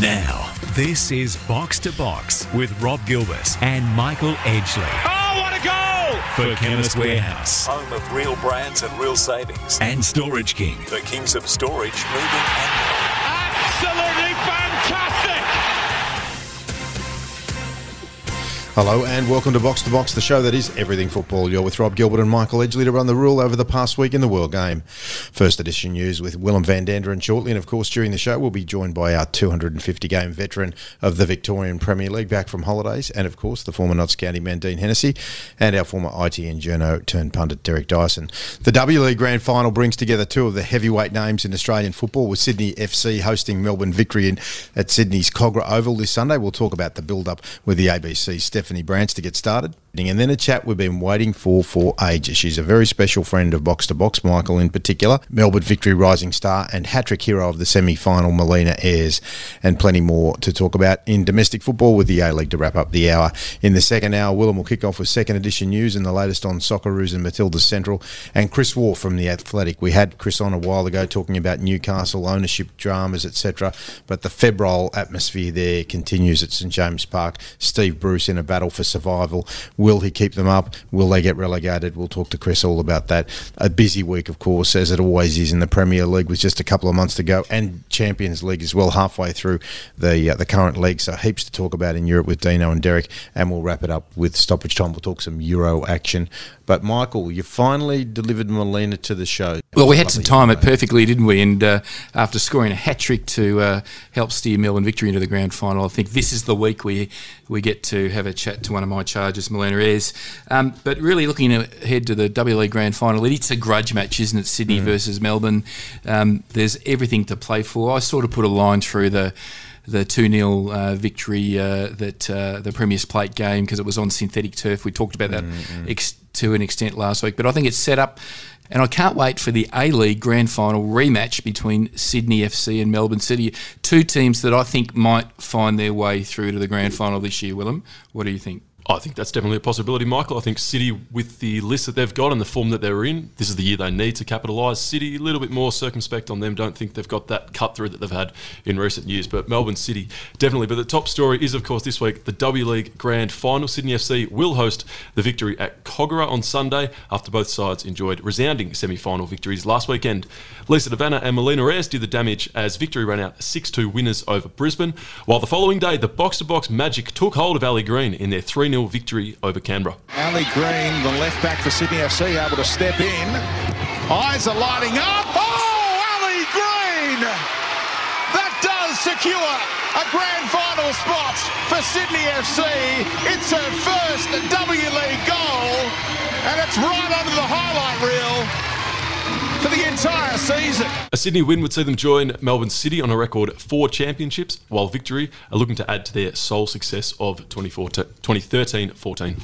Now, this is Box to Box with Rob Gilbert and Michael Edgley Oh, what a goal! for Chemist Warehouse Home of real brands and real savings. and Storage King. The kings of storage moving and Absolutely fantastic! Hello and welcome to Box to Box, the show that is everything football. You're with Rob Gilbert and Michael Edgley to run the rule over the past week in the World Game. First edition news with Willem van Danderen shortly, and of course during the show we'll be joined by our 250 game veteran of the Victorian Premier League back from holidays, and of course the former Notts County man Dean Hennessy, and our former IT and journo turned pundit Derek Dyson. The W League Grand Final brings together two of the heavyweight names in Australian football, with Sydney FC hosting Melbourne Victory in, at Sydney's Kogarah Oval this Sunday. We'll talk about the build-up with the ABC Stephanie Brantz to get started. And then a chat we've been waiting for for ages. She's a very special friend of Box to Box, Michael in particular, Melbourne Victory rising star and hat trick hero of the semi final, Melina Ayres, and plenty more to talk about in domestic football with the A League to wrap up the hour. In the second hour, Willem will kick off with second edition news and the latest on Socceroos and Matilda Central, and Chris Waugh from The Athletic. We had Chris on a while ago talking about Newcastle ownership dramas, etc., but the febrile atmosphere there continues at St James Park. Steve Bruce in a battle for survival. Will he keep them up? Will they get relegated? We'll talk to Chris all about that. A busy week, of course, as it always is in the Premier League, with just a couple of months to go, and Champions League as well, halfway through the uh, the current league. So heaps to talk about in Europe with Dino and Derek, and we'll wrap it up with stoppage time. We'll talk some Euro action. But Michael, you finally delivered Molina to the show. Well, we had to time it perfectly, didn't we? And uh, after scoring a hat trick to uh, help steer Melbourne victory into the grand final, I think this is the week we we get to have a chat to one of my charges, Melina Ayres. Um, but really looking ahead to the W League grand final, it's a grudge match, isn't it? Sydney versus Melbourne. Um, there's everything to play for. I sort of put a line through the the 2 0 uh, victory uh, that uh, the Premier's Plate game because it was on synthetic turf. We talked about that ex- to an extent last week, but I think it's set up. And I can't wait for the A League Grand Final rematch between Sydney FC and Melbourne City. Two teams that I think might find their way through to the Grand Final this year, Willem. What do you think? I think that's definitely a possibility, Michael. I think City, with the list that they've got and the form that they're in, this is the year they need to capitalise. City, a little bit more circumspect on them. Don't think they've got that cut through that they've had in recent years. But Melbourne City, definitely. But the top story is, of course, this week the W League Grand Final. Sydney FC will host the victory at Kogarah on Sunday after both sides enjoyed resounding semi final victories last weekend. Lisa De Vanna and Melina Ayres did the damage as victory ran out 6 2 winners over Brisbane, while the following day the box to box magic took hold of Ali Green in their 3 0 victory over Canberra. Ali Green, the left back for Sydney FC, able to step in. Eyes are lighting up. Oh, Ali Green! That does secure a grand final spot for Sydney FC. It's her first W League goal, and it's right under the highlight reel for the entire season. A Sydney win would see them join Melbourne City on a record four championships, while Victory are looking to add to their sole success of 2013 14.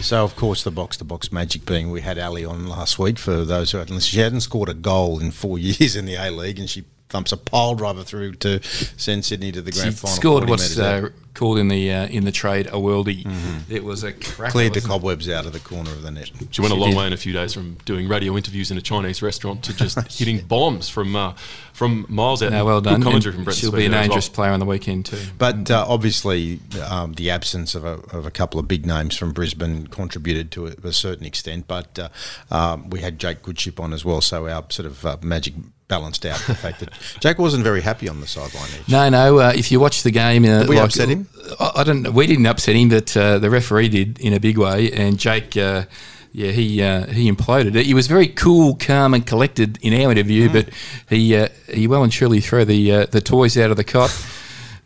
So, of course, the box to box magic being we had Ali on last week for those who hadn't listened. She hadn't scored a goal in four years in the A League and she thumps a pile driver through to send Sydney to the grand She final. scored what's metres uh, called in the uh, in the trade a worldie. It was a cracker, Cleared the wasn't it? cobwebs out of the corner of the net. She went a long did. way in a few days from doing radio interviews in a Chinese restaurant to just hitting bombs from uh, from miles out. No, well Good done. commentary And from Brett she'll Sweet be an there as well. dangerous player on the weekend too. But uh, obviously, um, the absence of a, of a couple of big names from Brisbane contributed to it to a certain extent. But uh, um, we had Jake Goodship on as well, so our sort of uh, magic balanced out the fact that Jake wasn't very happy on the sideline. Each. No, no. Uh, if you watch the game, uh, Did we upset him? I, I don't. We didn't upset him, but uh, the referee did in a big way. And Jake, uh, yeah, he uh, he imploded. He was very cool, calm, and collected in our interview, but he uh, he well and truly threw the uh, the toys out of the cot.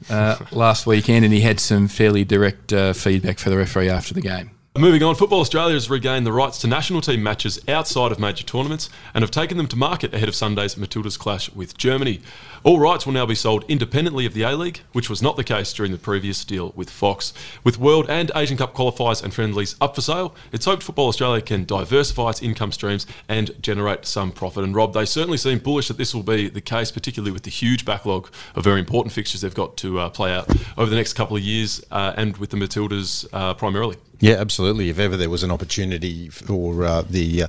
Uh, last weekend, and he had some fairly direct uh, feedback for the referee after the game. Moving on, Football Australia has regained the rights to national team matches outside of major tournaments and have taken them to market ahead of Sunday's Matilda's clash with Germany. All rights will now be sold independently of the A League, which was not the case during the previous deal with Fox. With World and Asian Cup qualifiers and friendlies up for sale, it's hoped Football Australia can diversify its income streams and generate some profit. And Rob, they certainly seem bullish that this will be the case, particularly with the huge backlog of very important fixtures they've got to uh, play out over the next couple of years uh, and with the Matildas uh, primarily. Yeah, absolutely. If ever there was an opportunity for uh, the uh,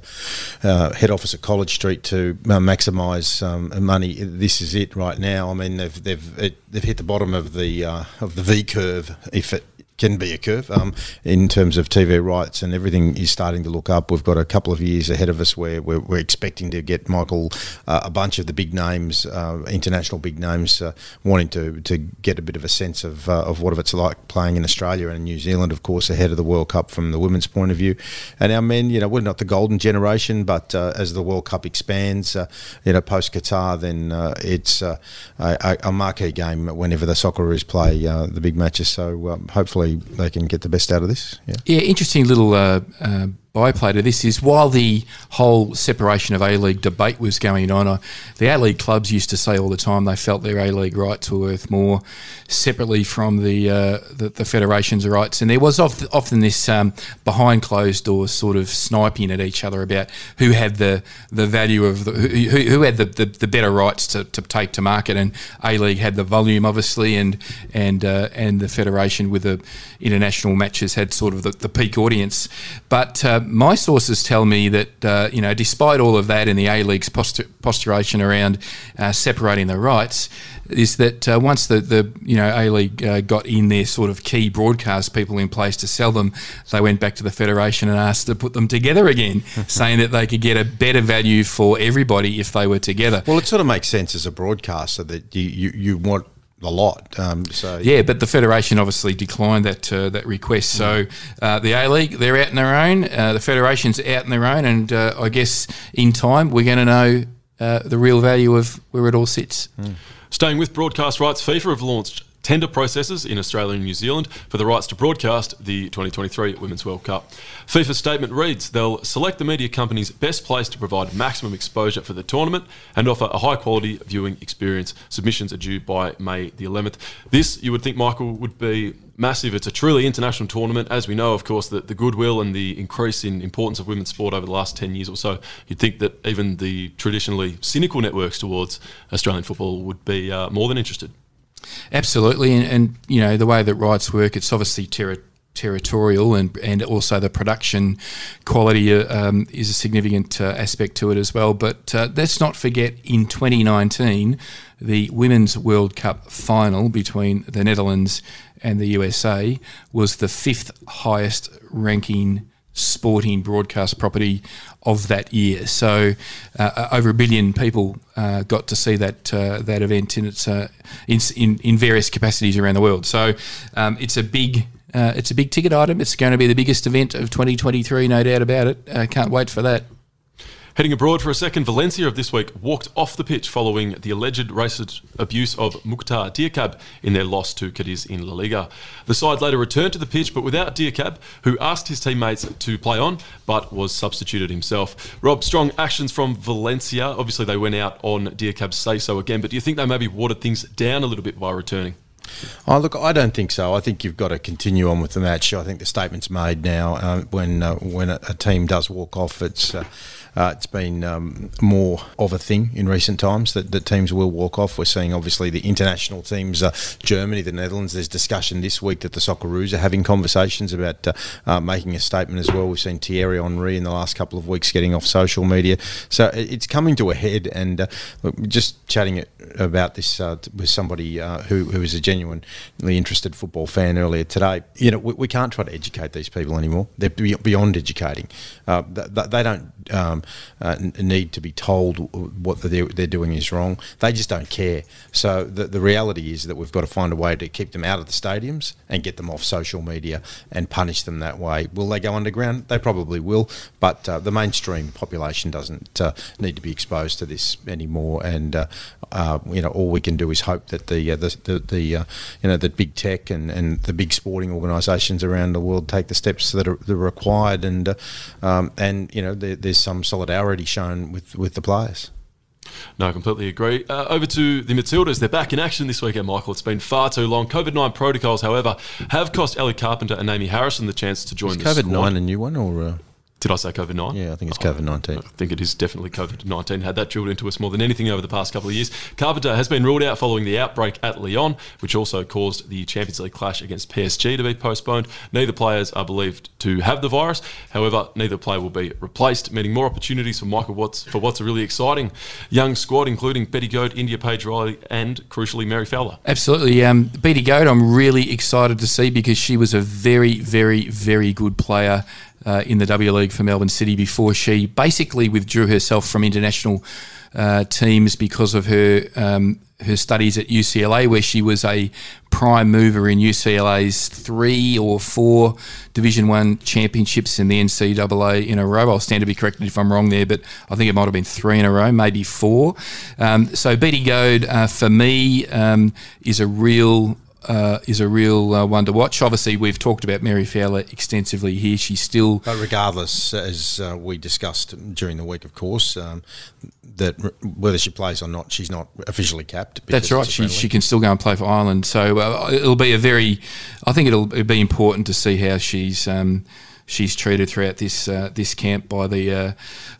uh, head office at College Street to uh, maximise um, money, this is it right now. I mean, they've they've it, they've hit the bottom of the uh, of the V curve, if it can be a curve um, in terms of TV rights, and everything is starting to look up. We've got a couple of years ahead of us where we're, we're expecting to get Michael uh, a bunch of the big names, uh, international big names, uh, wanting to, to get a bit of a sense of uh, of what it's like playing in Australia and New Zealand, of course, ahead of the World Cup from the women's point of view. And our men, you know, we're not the golden generation, but uh, as the World Cup expands, uh, you know, post Qatar, then it's a, a, marquee game whenever the Socceroos play the big matches. So um, hopefully they can get the best out of this. Yeah, yeah interesting little uh, uh, byplay to this is while the whole separation of A League debate was going on, uh, the A League clubs used to say all the time they felt their A League rights were worth more separately from the uh, the, the, federation's rights, and there was often this um, behind closed doors sort of sniping at each other about who had the the value of the, who, who had the, the, the, better rights to, to take to market, and A League had the volume obviously, and and uh, and the federation with the international matches had sort of the, the peak audience, but uh, my sources tell me that uh, you know, despite all of that in the A League's postur- posturation around uh, separating the rights, is that uh, once the, the you know A League uh, got in their sort of key broadcast people in place to sell them, they went back to the federation and asked to put them together again, saying that they could get a better value for everybody if they were together. Well, it sort of makes sense as a broadcaster that you, you, you want a lot. Um, so yeah, but the federation obviously declined that uh, that request. So uh, the A League they're out in their own. Uh, the federation's out in their own, and uh, I guess in time we're going to know uh, the real value of where it all sits. Mm. Staying with broadcast rights, FIFA have launched tender processes in Australia and New Zealand for the rights to broadcast the 2023 Women's World Cup. FIFA's statement reads they'll select the media companies best placed to provide maximum exposure for the tournament and offer a high quality viewing experience. Submissions are due by May the 11th. This, you would think, Michael, would be massive. It's a truly international tournament. As we know, of course, the, the goodwill and the increase in importance of women's sport over the last 10 years or so, you'd think that even the traditionally cynical networks towards Australian football would be uh, more than interested. Absolutely, and, and, you know the way that rights work, it's obviously terri- territorial, and and also the production quality uh, um, is a significant uh, aspect to it as well. But uh, let's not forget, in 2019, the Women's World Cup final between the Netherlands and the USA was the fifth highest ranking sporting broadcast property of that year. So uh, uh, over a billion people uh, got to see that uh, that event in its uh, in, in, various capacities around the world. So um, it's a big. Uh, it's a big ticket item. It's going to be the biggest event of 2023, no doubt about it. can't wait for that. Heading abroad for a second, Valencia of this week walked off the pitch following the alleged racist abuse of Mouctar Diakhaby in their loss to Cadiz in La Liga. The side later returned to the pitch, but without Diakhaby, who asked his teammates to play on, but was substituted himself. Rob, strong actions from Valencia. Obviously, they went out on Diakhaby's say so again, but do you think they maybe watered things down a little bit by returning? Oh, look, I don't think so. I think you've got to continue on with the match. I think the statement's made now. Uh, when uh, when a, a, team does walk off, it's uh, uh, it's been um, more of a thing in recent times that, that teams will walk off. We're seeing obviously the international teams, uh, Germany, the Netherlands. There's discussion this week that the Socceroos are having conversations about uh, uh, making a statement as well. We've seen Thierry Henry in the last couple of weeks getting off social media, so it's coming to a head. And uh, look, just chatting about this uh, with somebody who who is a genuinely interested football fan earlier today. You know, we, we can't try to educate these people anymore. They're beyond educating. they don't um, uh, need to be told what they're, they're, doing is wrong. They just don't care. So the, the reality is that we've got to find a way to keep them out of the stadiums and get them off social media and punish them that way. Will they go underground? They probably will, but uh, the mainstream population doesn't uh, need to be exposed to this anymore. And uh, uh, you know, all we can do is hope that the uh, the, the, the you know the big tech and, and the big sporting organisations around the world take the steps that are, that are required. And um, and you know, there, there's some solidarity shown with, with the players. No, I completely agree. Uh, over to the Matildas. They're back in action this weekend, Michael. It's been far too long. COVID 9 protocols, however, have cost Ellie Carpenter and Amy Harrison the chance to join Is the COVID squad. 9 a new one or. Uh... Did I say COVID 9? Yeah, I think it's COVID 19. I think it is definitely COVID 19. Had that drilled into us more than anything over the past couple of years. Carpenter has been ruled out following the outbreak at Lyon, which also caused the Champions League clash against PSG to be postponed. Neither players are believed to have the virus. However, neither player will be replaced, meaning more opportunities for Michael Watts for what's a really exciting young squad, including Beattie Goad, Indiah-Paige Riley, and crucially Mary Fowler. Absolutely. Um, Beattie Goad, I'm really excited to see because she was a very, very, very good player uh, in the W League for Melbourne City before she basically withdrew herself from international uh, teams because of her um, her studies at UCLA, where she was a prime mover in UCLA's three or four Division One championships in the NCAA in a row. I'll stand to be corrected if I'm wrong there, but I think it might have been three in a row, maybe four. Um, so Beattie Goad, uh, for me, um, is a real uh, is a real uh, one to watch. Obviously, we've talked about Mary Fowler extensively here. She's still. But regardless, as uh, we discussed during the week, of course, um, that whether she plays or not, she's not officially capped. That's right. She, she can still go and play for Ireland. So uh, it'll be a very. I think it'll, it'll be important to see how she's. Um, She's treated throughout this uh, this camp by the uh,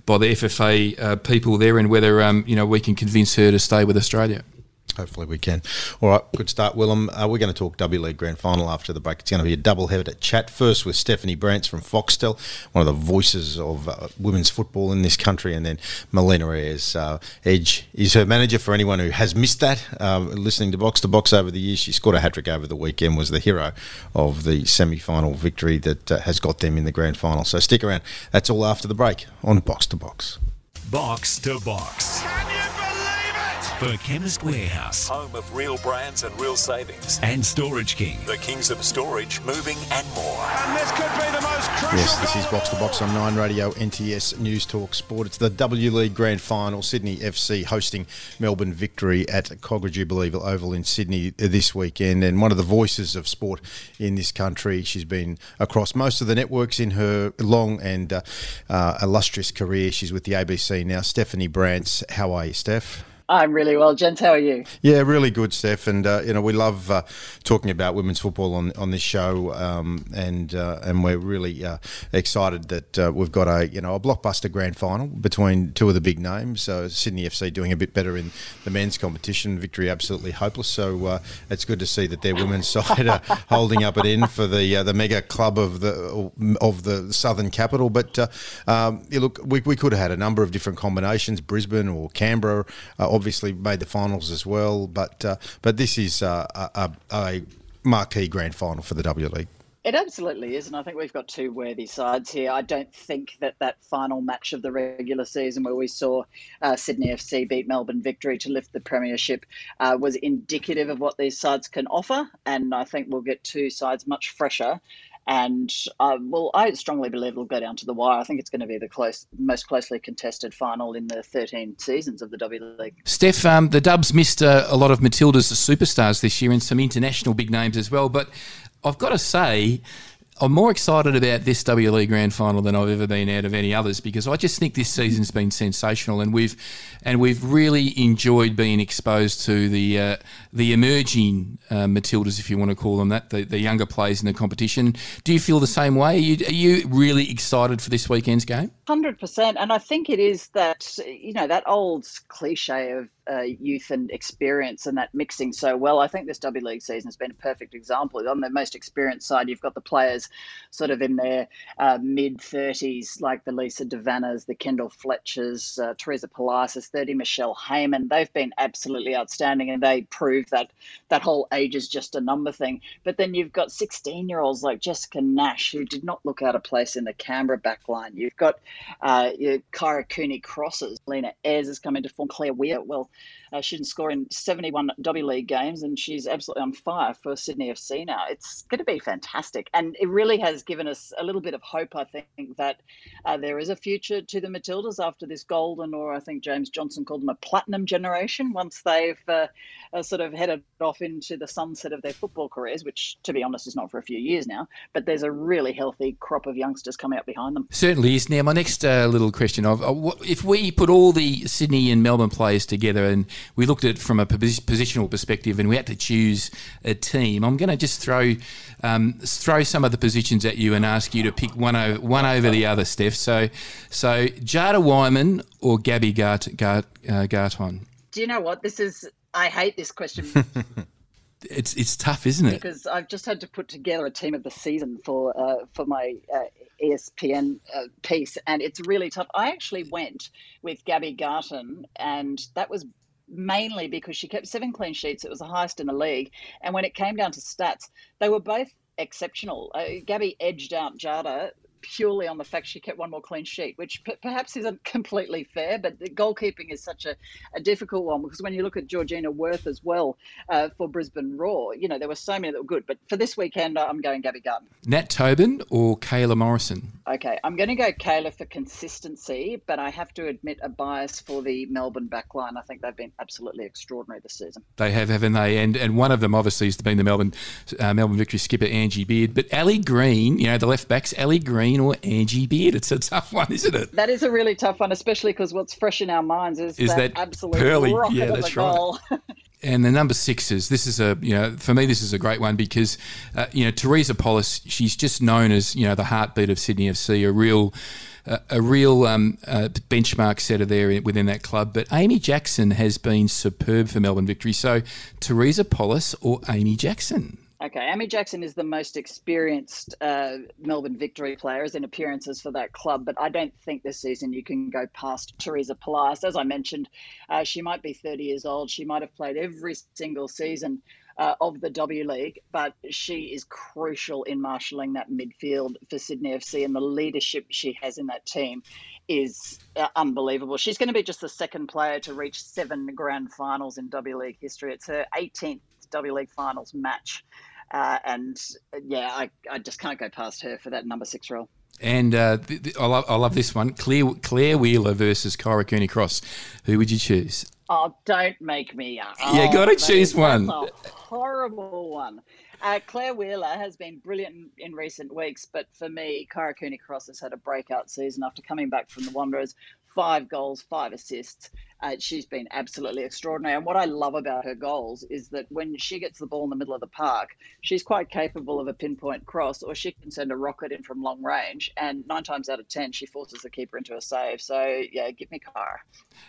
by the FFA uh, people there, and whether um, you know we can convince her to stay with Australia. Hopefully we can. All right, good start, Willem. Uh, we're going to talk W League Grand Final after the break. It's going to be a double header chat. First with Stephanie Brantz from Foxtel, one of the voices of uh, women's football in this country, and then Melina Ayres. Uh, Edge is her manager. For anyone who has missed that, um, listening to Box to Box over the years, she scored a hat trick over the weekend. Was the hero of the semi-final victory that uh, has got them in the grand final. So stick around. That's all after the break on Box to Box. Box to Box. For Chemist Warehouse Home of real brands and real savings. and Storage King. The kings of storage, moving and more. And this could be the most crucial Yes, this is. Box to Box on Nine Radio, NTS News Talk Sport. It's the W League Grand Final. Sydney FC hosting Melbourne Victory at Kogarah Jubilee Oval in Sydney this weekend. And one of the voices of sport in this country. She's been across most of the networks in her long and uh, uh, illustrious career. She's with the ABC now. Stephanie Brantz. How are you, Steph? I'm really well, gents. How are you? Yeah, really good, Steph. And uh, you know, we love uh, talking about women's football on on this show, um, and uh, and we're really uh, excited that uh, we've got a you know a blockbuster grand final between two of the big names. So Sydney FC doing a bit better in the men's competition, Victory absolutely hopeless. So uh, it's good to see that their women's side are holding up at end for the uh, the mega club of the of the southern capital. But uh, um, yeah, look, we, we could have had a number of different combinations. Brisbane or Canberra uh, obviously made the finals as well. But uh, but this is uh, a, a, marquee grand final for the W League. It absolutely is, and I think we've got two worthy sides here. I don't think that that final match of the regular season, where we saw uh, Sydney FC beat Melbourne Victory to lift the premiership, uh, was indicative of what these sides can offer. And I think we'll get two sides much fresher. And uh, well, I strongly believe it'll go down to the wire. I think it's going to be the close, most closely contested final in the 13 seasons of the W League. Steph, um, the Dubs missed uh, a lot of Matilda's superstars this year and some international big names as well. But I've got to say, I'm more excited about this W League Grand Final than I've ever been out of any others because I just think this season's been sensational and we've and we've really enjoyed being exposed to the uh, the emerging uh, Matildas, if you want to call them that, the, the younger players in the competition. Do you feel the same way? Are you, are you really excited for this weekend's game? Hundred percent, and I think it is that you know that old cliche of uh, youth and experience and that mixing so well. I think this W League season has been a perfect example. On the most experienced side, you've got the players sort of in their uh, mid thirties, like the Lisa De Vannas, the Kendall Fletchers, uh, Teresa Polias, thirty Michelle Heyman. They've been absolutely outstanding, and they prove that that whole age is just a number thing. But then you've got sixteen-year-olds like Jessica Nash, who did not look out of place in the Canberra backline. You've got uh, your Kyra Cooney crosses. Lena Ayres has come into form. Claire Weir, well, uh, she didn't score in 71 W League games, and she's absolutely on fire for Sydney FC now. It's going to be fantastic. And it really has given us a little bit of hope, I think, that uh, there is a future to the Matildas after this golden, or I think James Johnson called them a platinum generation, once they've uh, uh, sort of headed off into the sunset of their football careers, which, to be honest, is not for a few years now. But there's a really healthy crop of youngsters coming up behind them. Certainly is. My next uh, little question of uh, if we put all the Sydney and Melbourne players together and we looked at it from a positional perspective and we had to choose a team, I'm going to just throw um, throw some of the positions at you and ask you to pick one over one over the other, Steph. So, so Jada Whyman or Gabby Gart, Gart, uh, Garton? Do you know what this is? I hate this question It's it's tough, isn't it? because I've just had to put together a team of the season for uh, for my uh, ESPN uh, piece, and it's really tough. I actually went with Gabby Garton, and that was mainly because she kept seven clean sheets. It was the highest in the league, and when it came down to stats, they were both exceptional. Uh, Gabby edged out Jada purely on the fact she kept one more clean sheet, which p- perhaps isn't completely fair, but the goalkeeping is such a, a difficult one because when you look at Georgina Worth as well uh, for Brisbane Roar, you know, there were so many that were good. But for this weekend, I'm going Gabby Garton. Nat Tobin or Kayla Morrison? Okay, I'm going to go Kayla for consistency, but I have to admit a bias for the Melbourne backline. I think they've been absolutely extraordinary this season. They have, haven't they? And and one of them obviously has been the Melbourne uh, Melbourne Victory skipper Angie Beard, but Ali Green, you know, the left backs, Ali Green or Angie Beard. It's a tough one, isn't it? That is a really tough one, especially because what's fresh in our minds is, Is that, that absolute Pearly? Yeah, that's right. And the number sixes, this is a, you know, for me, this is a great one because, uh, you know, Teresa Polias, she's just known as, you know, the heartbeat of Sydney FC, a real, uh, a real um, uh, benchmark setter there within that club. But Amy Jackson has been superb for Melbourne Victory. So Teresa Polias or Amy Jackson? Okay, Amy Jackson is the most experienced uh, Melbourne Victory players in appearances for that club, but I don't think this season you can go past Teresa Polias. As I mentioned, uh, she might be 30 years old. She might have played every single season uh, of the W League, but she is crucial in marshalling that midfield for Sydney FC, and the leadership she has in that team is uh, unbelievable. She's going to be just the second player to reach seven grand finals in W League history. It's her 18th W League finals match. Uh, and uh, yeah, I, I just can't go past her for that number six role. And uh, I, love, I love this one Claire, Claire Wheeler versus Kyra Cooney Cross. Who would you choose? Oh, don't make me. Uh, You oh, gotta choose one. Horrible one. Uh, Claire Wheeler has been brilliant in, in recent weeks, but for me, Kyra Cooney Cross has had a breakout season after coming back from the Wanderers. Five goals, five assists. Uh, she's been absolutely extraordinary. And what I love about her goals is that when she gets the ball in the middle of the park, she's quite capable of a pinpoint cross, or she can send a rocket in from long range. And nine times out of ten, she forces the keeper into a save. So yeah, give me Kyra.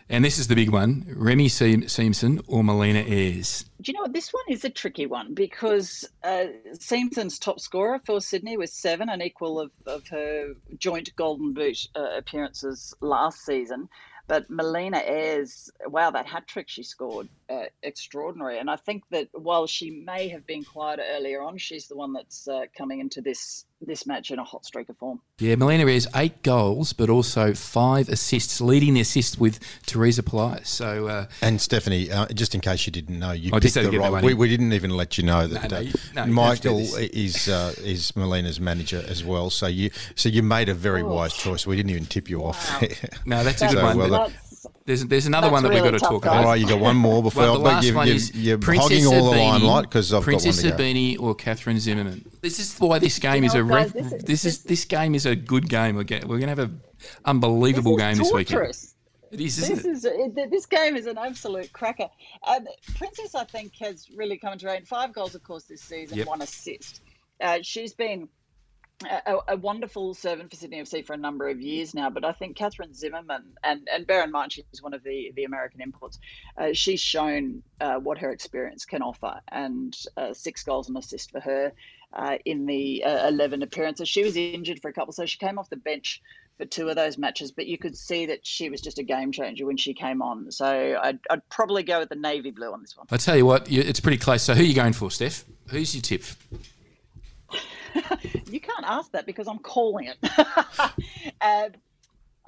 And this is the big one Remy Seam- Siemsen or Melina Ayres? Do you know what? This one is a tricky one because uh, Siemsen's top scorer for Sydney was seven, an equal of, of her joint Golden Boot uh, appearances last season. But Melina Ayres, wow, that hat trick she scored, uh, extraordinary. And I think that while she may have been quieter earlier on, she's the one that's uh, coming into this this match in a hot streak of form. Yeah, Melina Ayres, eight goals, but also five assists, leading the assists with Teresa Polias. So, uh, And Stephanie, uh, just in case you didn't know, you I picked the right. one We, we didn't even let you know that No, no, uh, you- no, you have to do Michael is uh, is Melina's manager as well. So you so you made a very wise choice. We didn't even tip you off. no, that's a That's, good So, one. well, that's, there's, there's another that's one that we've got to talk guys. about. all right, you got one more before. Well, the but last you've, one you've, is you're Princess hogging all the limelight because I've Princess got one to go. Or Catherine Zimmerman. This is why this game is a ref, guys, this is- this is this game is a good game. We're going, we're going to have an unbelievable this game is this weekend. torturous. It is, isn't This it? is it, this game is an absolute cracker. Um, Princess, I think, has really come into her own. Five goals, of course, this season, Yep. one assist. Uh, she's been a, a wonderful servant for Sydney FC for a number of years now. But I think Catherine Zimmerman, and, and bear in mind she's one of the, the American imports, uh, she's shown uh, what her experience can offer. And uh, six goals and assist for her uh, in the uh, 11 appearances. She was injured for a couple, so she came off the bench for two of those matches, but you could see that she was just a game changer when she came on. So I'd, I'd probably go with the navy blue on this one. I tell you what, it's pretty close. So who are you going for, Steph? Who's your tip? You can't ask that because I'm calling it. um,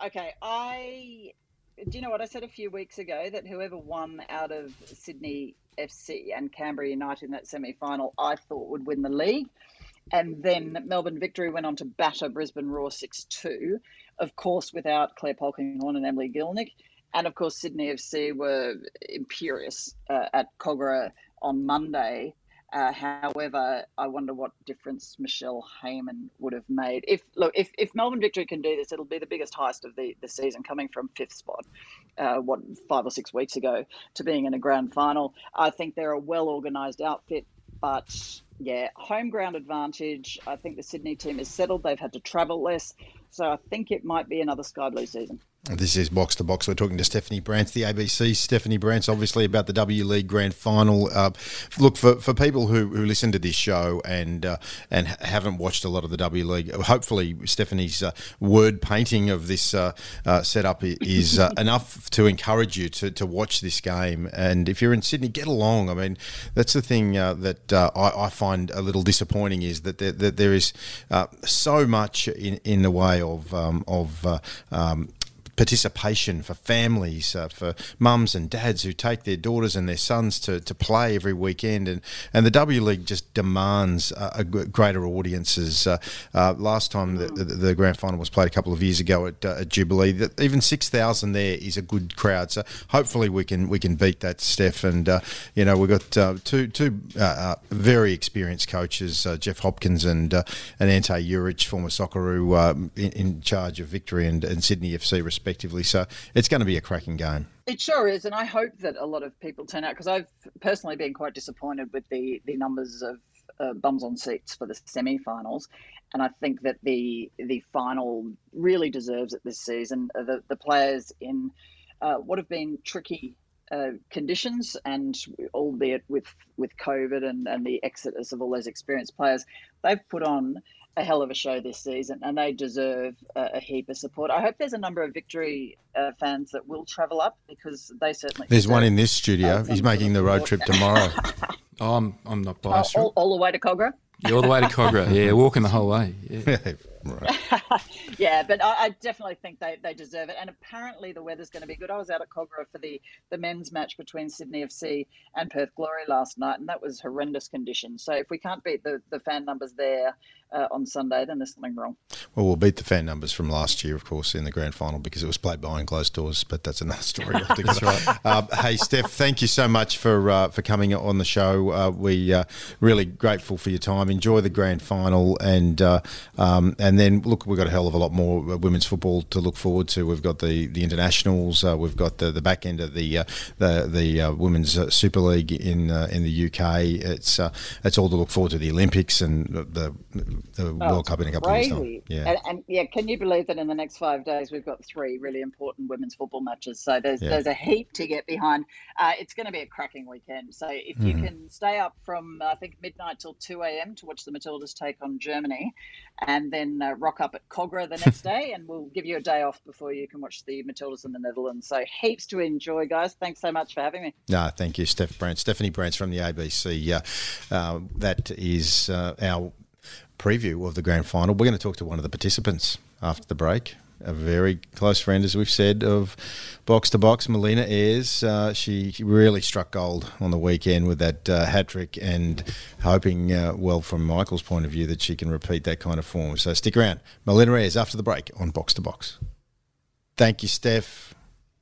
okay, I do you know what I said a few weeks ago that whoever won out of Sydney FC and Canberra United in that semi-final, I thought would win the league. And then Melbourne Victory went on to batter Brisbane Roar 6 2, of course, without Clare Polkinghorne and Emily Gielnik. And of course, Sydney FC were imperious uh, at Kogarah on Monday. Uh, however, I wonder what difference Michelle Heyman would have made. If look, if, if Melbourne Victory can do this, it'll be the biggest heist of the, the season, coming from fifth spot, uh, what five or six weeks ago, to being in a grand final. I think they're a well organised outfit, but yeah, home ground advantage. I think the Sydney team is settled. They've had to travel less, so I think it might be another sky blue season. This is Box to Box. We're talking to Stephanie Brantz, the ABC. Stephanie Brantz, obviously, about the W League Grand Final. Uh, look, for, for people who, who listen to this show and uh, and haven't watched a lot of the W League, hopefully Stephanie's uh, word painting of this uh, uh, setup is uh, enough to encourage you to, to watch this game. And if you're in Sydney, get along. I mean, that's the thing that I, I, find a little disappointing is that there, that there is so much in, in the way of um, of um, participation for families, uh, for mums and dads who take their daughters and their sons to, to play every weekend. And, and the W League just demands uh, a greater audiences. Uh, uh, last time the, the, the, grand final was played a couple of years ago at, uh, at Jubilee, even 6,000 there is a good crowd. So hopefully we can we can beat that, Steph. And, you know, we've got two, two very experienced coaches, Jeff Hopkins and, and Ante Juric, former Socceroo, in, in, charge of Victory and, and Sydney FC, respectively respectively. So it's going to be a cracking game. It sure is, and I hope that a lot of people turn out because I've personally been quite disappointed with the the numbers of uh, bums on seats for the semi-finals, and I think that the the final really deserves it this season. Uh, the the players in uh, what have been tricky uh, conditions, and albeit with with COVID and, and the exodus of all those experienced players, they've put on a hell of a show this season, and they deserve a, a heap of support. I hope there's a number of victory uh, fans that will travel up because they certainly. There's one in this studio. He's making the road trip tomorrow. oh, I'm I'm not biased. Oh, all, all, the way to Kogarah. You're all the way to Kogarah. Yeah, walking the whole way. Yeah. yeah, but I, I, definitely think they, they deserve it. And apparently the weather's going to be good. I was out at Kogarah for the, the men's match between Sydney FC and Perth Glory last night, and that was horrendous conditions. So if we can't beat the, the fan numbers there uh, on Sunday, then there's something wrong. Well, we'll beat the fan numbers from last year, of course, in the grand final because it was played behind closed doors, but that's another story that's right. Uh, hey, Steph, thank you so much for uh, for coming on the show. Uh, we uh, really grateful for your time. Enjoy the grand final and uh, um, and and then look, we've got a hell of a lot more uh, women's football to look forward to. We've got the the internationals. Uh, we've got the, the back end of the uh, the the uh, women's uh, Super League in uh, in the UK. It's it's all to look forward to the Olympics and the the oh, World Cup in a couple crazy. of years' time. Yeah, and, and, yeah, can you believe that in the next five days we've got three really important women's football matches? So there's yeah. there's a heap to get behind. it's going to be a cracking weekend. So if mm-hmm. you can stay up from I think midnight till two a.m. to watch the Matildas take on Germany, and then uh, rock up at Kogarah the next day, and we'll give you a day off before you can watch the Matildas in the Netherlands. So heaps to enjoy, guys. Thanks so much for having me. No, thank you, Steph Brantz. Stephanie Brantz from the ABC. Uh, uh, that is uh, our preview of the grand final. We're going to talk to one of the participants after the break a very close friend, as we've said, of box to box, Melina Ayres. Uh, she really struck gold on the weekend with that uh, hat trick, and hoping, uh, well, from Michael's point of view, that she can repeat that kind of form. So stick around. Melina Ayres after the break on box to box. Thank you, Steph.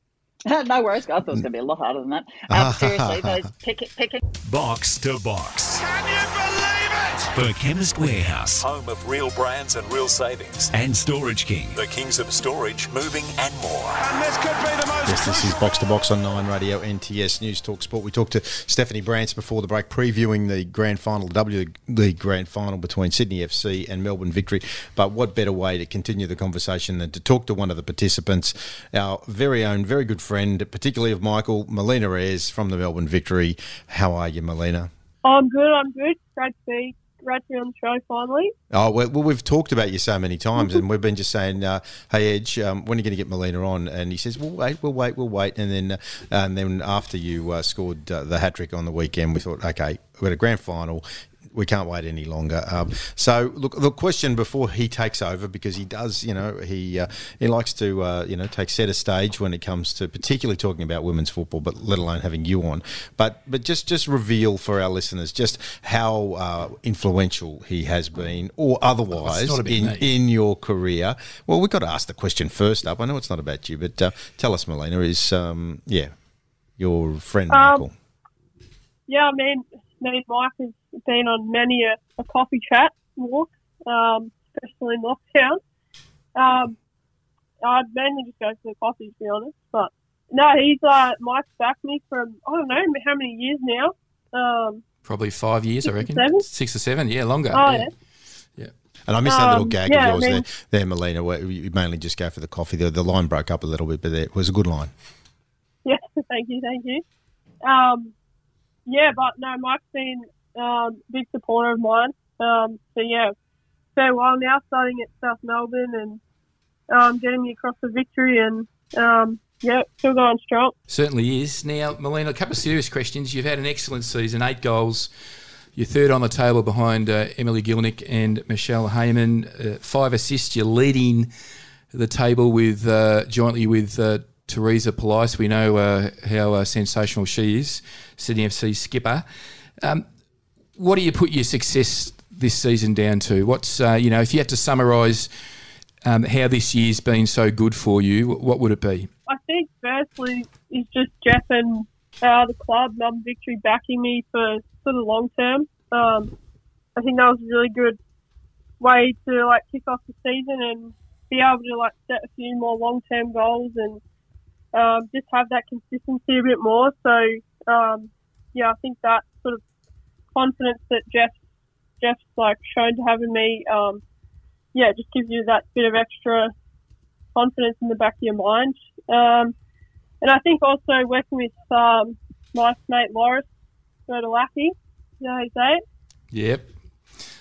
no worries, I thought it was going to be a lot harder than that. Um, seriously, those picking. Pick box to box. Can you believe? For Chemist Warehouse. Home of real brands and real savings. And Storage King. The kings of storage, moving and more. And this could be the most... Yes, this is Box to Box on 9 Radio NTS News Talk Sport. We talked to Stephanie Brantz before the break, previewing the grand final, W League grand final between Sydney FC and Melbourne Victory. But what better way to continue the conversation than to talk to one of the participants, our very own, very good friend, particularly of Michael, Melina Ayres from the Melbourne Victory. How are you, Melina? I'm good, I'm good. Great to be to on the show finally. Oh well, we've talked about you so many times, and we've been just saying, uh, "Hey Edge, um, when are you going to get Melina on?" And he says, "We'll wait, we'll wait, we'll wait." And then, uh, and then after you uh, scored uh, the hat trick on the weekend, we thought, "Okay, we've got a grand final we can't wait any longer. Um, so, look, the question before he takes over, because he does, you know, he uh, he likes to, uh, you know, take a stage when it comes to particularly talking about women's football, but let alone having you on. But but just just reveal for our listeners just how uh, influential he has been, or otherwise, oh, in in your career. Well, we've got to ask the question first up. I know it's not about you, but uh, tell us, Melina, is um, yeah, your friend um, Michael. Yeah, I mean, me and Mike has been on many a, a coffee chat walk, um, especially in lockdown. Um, I'd mainly just go for the coffee, to be honest. But no, he's uh, Mike's backed me from I don't know how many years now. Um, Probably five years, I reckon. seven? Six or seven, yeah, longer. oh yeah. yeah. And I missed that little Um, gag yeah, of yours mean- there, there, Melina, where you mainly just go for the coffee. The, the line broke up a little bit, but it was a good line. Yeah, thank you, thank you. Um, yeah, but no, Mike's been um, big supporter of mine. Um, so yeah, fair while now, starting at South Melbourne and um, getting me across the victory, and um, yeah, still going strong. Certainly is. Now, Melina, a couple of serious questions. You've had an excellent season, eight goals. You're third on the table behind uh, Emily Gielnik and Michelle Heyman. Uh, five assists. You're leading the table with uh, jointly with uh, Teresa Polias. We know uh, how uh, sensational she is, Sydney FC skipper. Um, what do you put your success this season down to? What's uh, you know, if you had to summarise um, how this year's been so good for you, what would it be? I think firstly is just Jeff and uh, the club, Melbourne Victory, backing me for for the long term. Um, I think that was a really good way to like kick off the season and be able to like set a few more long term goals and um, just have that consistency a bit more. So um, yeah, I think that confidence that Jeff Jeff's like shown to have in me, um, yeah, just gives you that bit of extra confidence in the back of your mind. Um, and I think also working with um, my mate Loris Bertolacci, you know how you say it? Yep.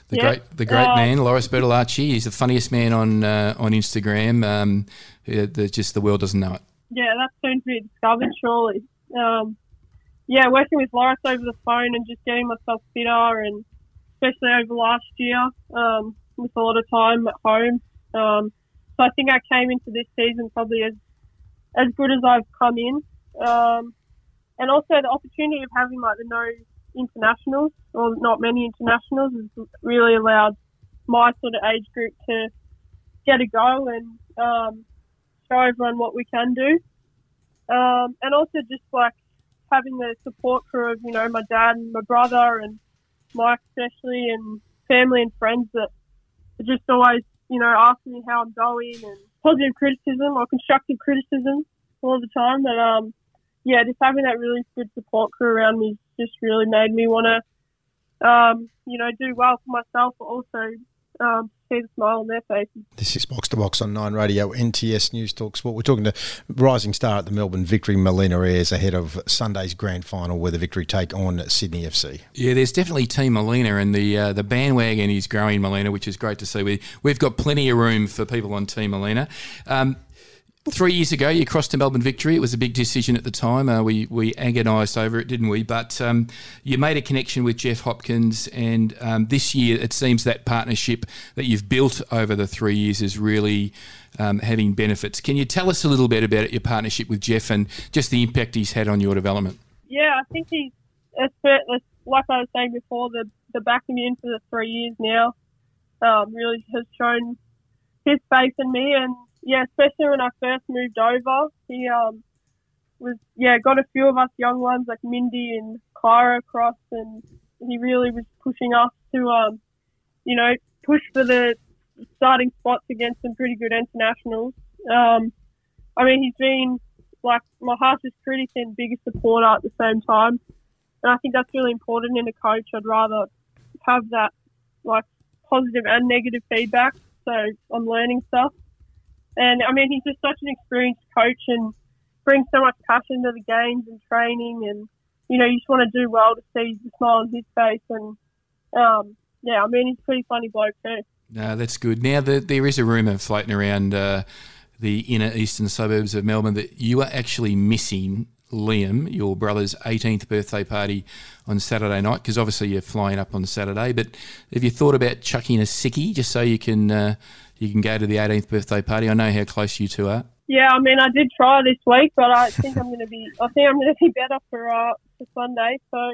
The Yeah. great, the great Uh, man, Loris Bertolacci. He's the funniest man on uh, on Instagram. Um, the, just the world doesn't know it. Yeah, that's soon to be discovered, surely. Um, yeah, working with Loris over the phone and just getting myself fitter, and especially over last year, um, with a lot of time at home. Um, so I think I came into this season probably as as good as I've come in, um, and also the opportunity of having like the no internationals or not many internationals has really allowed my sort of age group to get a go and um, show everyone what we can do. Um, and also just like having the support crew of, you know, my dad and my brother and Mike especially and family and friends that are just always, you know, asking me how I'm going and positive criticism or constructive criticism all the time. But um, yeah, just having that really good support crew around me just really made me want to, um, you know, do well for myself, but also um, see the smile on their faces. This is Box to Box on Nine Radio, NTS News Talk Sport. We're talking to rising star at the Melbourne Victory, Melina Ayres, ahead of Sunday's grand final where the Victory take on Sydney FC. Yeah, there's definitely Team Molina, and the uh, the bandwagon is growing, Molina, which is great to see. We we've got plenty of room for people on Team Molina. Um, Three years ago, you crossed to Melbourne Victory. It was a big decision at the time. Uh, we we agonised over it, didn't we? But um, you made a connection with Jeff Hopkins, and um, this year it seems that partnership that you've built over the three years is really um, having benefits. Can you tell us a little bit about your partnership with Jeff and just the impact he's had on your development? Yeah, I think he's, like I was saying before, the, the backing in for the three years now um, really has shown his faith in me. And yeah, especially when I first moved over, he um, was, yeah, got a few of us young ones like Mindy and Kyra across, and he really was pushing us to, um, you know, push for the starting spots against some pretty good internationals. Um, I mean, he's been like my harshest critic and biggest supporter at the same time. And I think that's really important in a coach. I'd rather have that like positive and negative feedback. So I'm learning stuff. And I mean, he's just such an experienced coach and brings so much passion to the games and training. And, you know, you just want to do well to see the smile on his face. And, um, yeah, I mean, he's a pretty funny bloke too. No, that's good. Now, the, there is a rumour floating around uh, the inner eastern suburbs of Melbourne that you are actually missing Liam, your brother's 18th birthday party on Saturday night, because obviously you're flying up on Saturday. But have you thought about chucking a sickie just so you can uh, you can go to the 18th birthday party? I know how close you two are. Yeah, I mean, I did try this week, but I think I'm going to be. I think I'm going to be better for uh, for Sunday. So,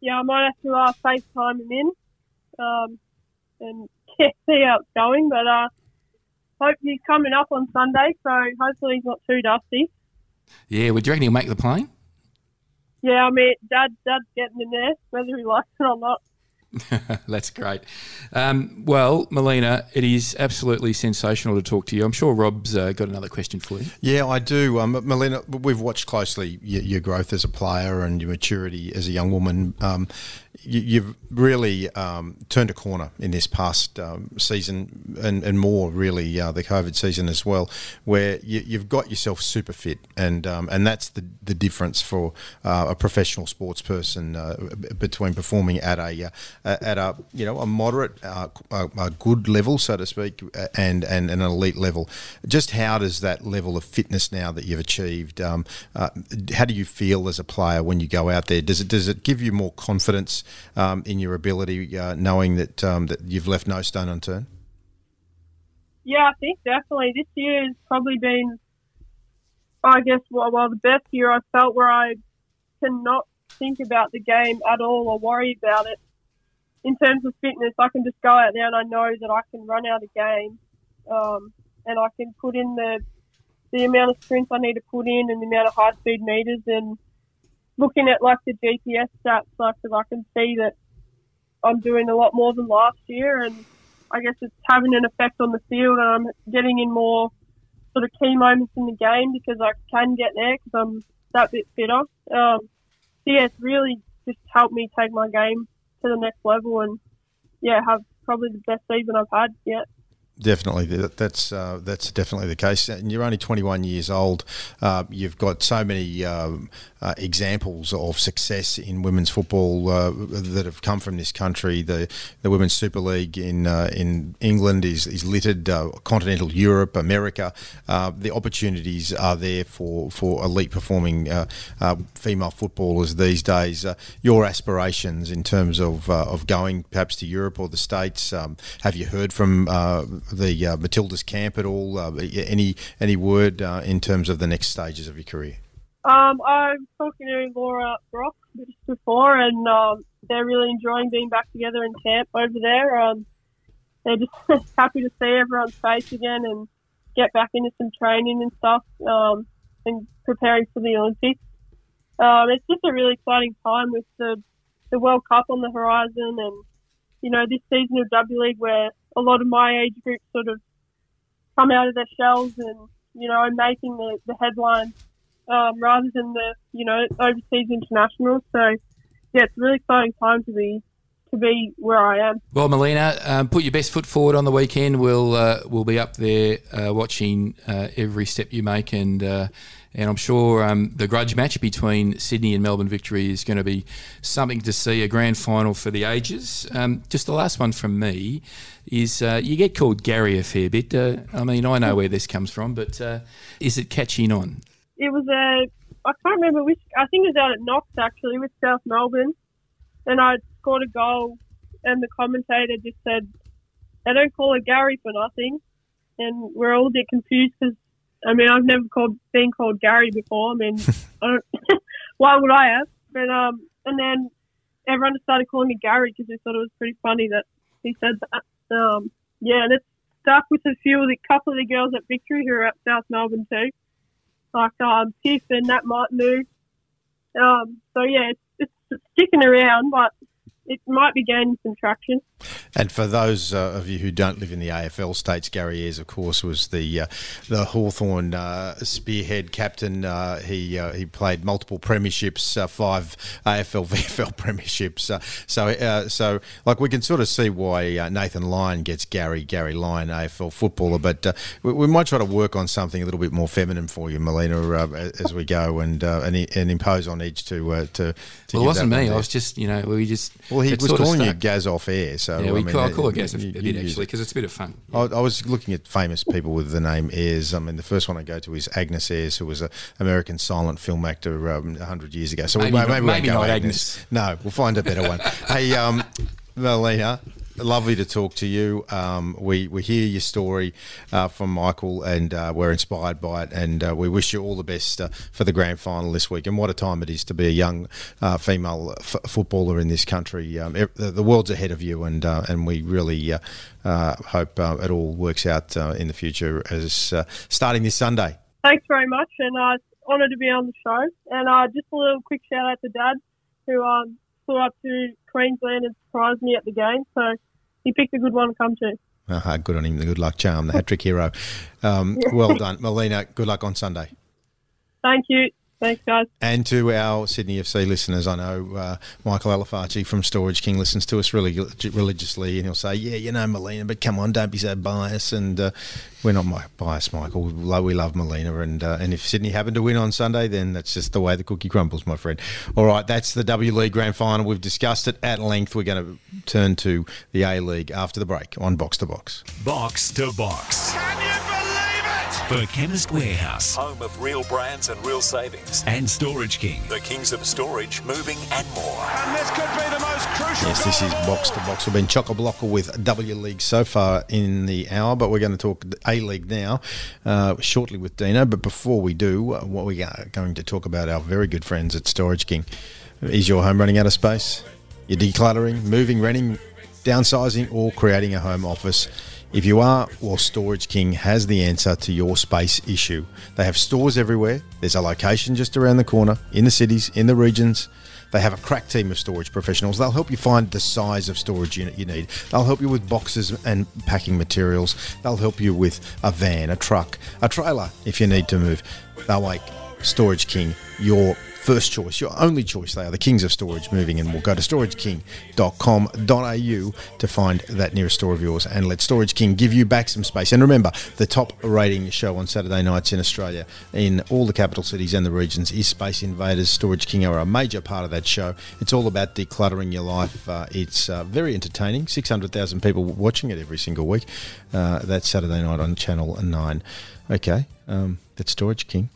yeah, I might have to uh, FaceTime him in, um, and yeah, see how it's going. But uh, hope he's coming up on Sunday, so hopefully he's not too dusty. Yeah, would you reckon he'll make the plane? Yeah, I mean, Dad, Dad's getting in there, whether he likes it or not. That's great. Um, well, Melina, it is absolutely sensational to talk to you. I'm sure Rob's uh, got another question for you. Yeah, I do. Um, Melina, we've watched closely your, your, growth as a player and your maturity as a young woman. Um, you, have really um, turned a corner in this past um, season and, and more, really, uh, the COVID season as well, where you, have got yourself super fit, and um, and that's the the difference for uh, a professional sports person uh, between performing at a uh, at a you know a moderate, uh, a, a, good level, so to speak, and, and an elite level. Just how does that level of fitness now that you've achieved? Um, uh, how do you feel as a player when you go out there? Does it does it give you more confidence um, in your ability, uh, knowing that um, that you've left no stone unturned? Yeah, I think definitely this year has probably been, I guess, well, well the best year I've felt where I cannot think about the game at all or worry about it. In terms of fitness, I can just go out there and I know that I can run out a game, um, and I can put in the the amount of sprints I need to put in and the amount of high speed meters and looking at like the GPS stats, like I can see that I'm doing a lot more than last year, and I guess it's having an effect on the field, and I'm getting in more sort of key moments in the game because I can get there because I'm that bit fitter. Um, so yeah, it's really just helped me take my game to the next level, and yeah, have probably the best season I've had yet. Definitely, that's uh, that's definitely the case. And you're only 21 years old. Uh, you've got so many um, uh, examples of success in women's football uh, that have come from this country. The the Women's Super League in uh, in England is is littered. Uh, continental Europe, America. the opportunities are there for for elite performing female footballers these days. your aspirations in terms of of going perhaps to Europe or the States. Um, have you heard from the uh, Matildas camp at all? Uh, any any word uh, in terms of the next stages of your career? Um, I'm talking to Laura Brock just before, and um, they're really enjoying being back together in camp over there. Um, they're just happy to see everyone's face again and get back into some training and stuff um, and preparing for the Olympics. Um, it's just a really exciting time with the the World Cup on the horizon, and you know this season of W League where a lot of my age group sort of come out of their shells and you know making the, the headlines um, rather than the you know overseas internationals. So yeah, it's a really exciting time to be to be where I am. Well, Melina, um, put your best foot forward on the weekend. We'll uh, we'll be up there uh, watching uh, every step you make and uh, and I'm sure um, the grudge match between Sydney and Melbourne Victory is going to be something to see, a grand final for the ages. Um, just the last one from me is uh, you get called Gary a fair bit. Uh, I mean, I know where this comes from, but uh, is it catching on? It was a, I can't remember which, I think it was out at Knox actually with South Melbourne. And I scored a goal, and the commentator just said, they don't call it Gary for nothing. And we're all a bit confused because I mean, I've never called been called Gary before. I mean, I don't, why would I have? But um, and then everyone just started calling me Gary because they thought it was pretty funny that he said that. Um, yeah, and it's stuck with a few of the couple of the girls at Victory who are at South Melbourne too, like um, Tiff and Nat Martineau. Um, so yeah, it's, it's sticking around, but it might be gaining some traction. And for those uh, of you who don't live in the AFL states, Gary Ayres, of course, was the uh, the Hawthorn uh, spearhead captain. Uh, he uh, he played multiple premierships, uh, five AFL VFL premierships. so so like we can sort of see why Nathan Lyon gets Gary Garry Lyon AFL footballer, but we, we, might try to work on something a little bit more feminine for you, Melina, as we go and and, and, impose on each to to. to well, it wasn't me. I was just you know we just well he was calling you Gaz off air, so yeah, we I mean, call, I call it Gaz a, a bit actually because it's a bit of fun. I, I, was looking at famous people with the name Ayres. I mean, the first one I go to is Agnes Ayres, who was an American silent film actor um, 100 years ago. So maybe, we, maybe, maybe, maybe not Agnes. Agnes. No, we'll find a better one. hey, um, Melina, lovely to talk to you. Um, we we hear your story uh, from Michael, and uh, we're inspired by it. And uh, we wish you all the best uh, for the grand final this week. And what a time it is to be a young uh, female f- footballer in this country. Um, the, the, world's ahead of you, and uh, and we really hope it all works out in the future as starting this Sunday. Thanks very much, and uh, honoured to be on the show. And just a little quick shout out to Dad, who um, flew up to Queensland and surprised me at the game. So he picked a good one to come to. Uh, good on him. The good luck charm, the hat trick hero. Um, well done, Melina. Good luck on Sunday. Thank you. Thanks, guys. And to our Sydney FC listeners, I know uh, Michael Alafaci from Storage King listens to us really religiously, and he'll say, "Yeah, you know Melina, but come on, don't be so biased." And uh, we're not biased, Michael. We love Melina, and uh, and if Sydney happen to win on Sunday, then that's just the way the cookie crumbles, my friend. All right, that's the W League Grand Final. We've discussed it at length. We're going to turn to the A League after the break on Box to Box. Box to Box. Can you believe it? For Chemist Warehouse Home of real brands and real savings. and Storage King. The kings of storage, moving and more. And this could be the most crucial. Yes, this is box to box. We've been chock a blocker with W League so far in the hour, but we're going to talk A League now uh, shortly with Dino. But before we do, uh, what we are going to talk about our very good friends at Storage King. Is your home running out of space? You're decluttering, moving, renting, downsizing, or creating a home office? If you are, well, Storage King has the answer to your space issue. They have stores everywhere. There's a location just around the corner, in the cities, in the regions. They have a crack team of storage professionals. They'll help you find the size of storage unit you need. They'll help you with boxes and packing materials. They'll help you with a van, a truck, a trailer if you need to move. They'll make Storage King your first choice, your only choice. They are the kings of storage moving, and we'll go to storageking.com.au to find that nearest store of yours and let Storage King give you back some space. And remember, the top rating show on Saturday nights in Australia, in all the capital cities and the regions, is Space Invaders. Storage King are a major part of that show. It's all about decluttering your life. Uh, it's uh, very entertaining. 600,000 people watching it every single week. Uh, that's Saturday night on Channel 9. Okay, um, that's Storage King.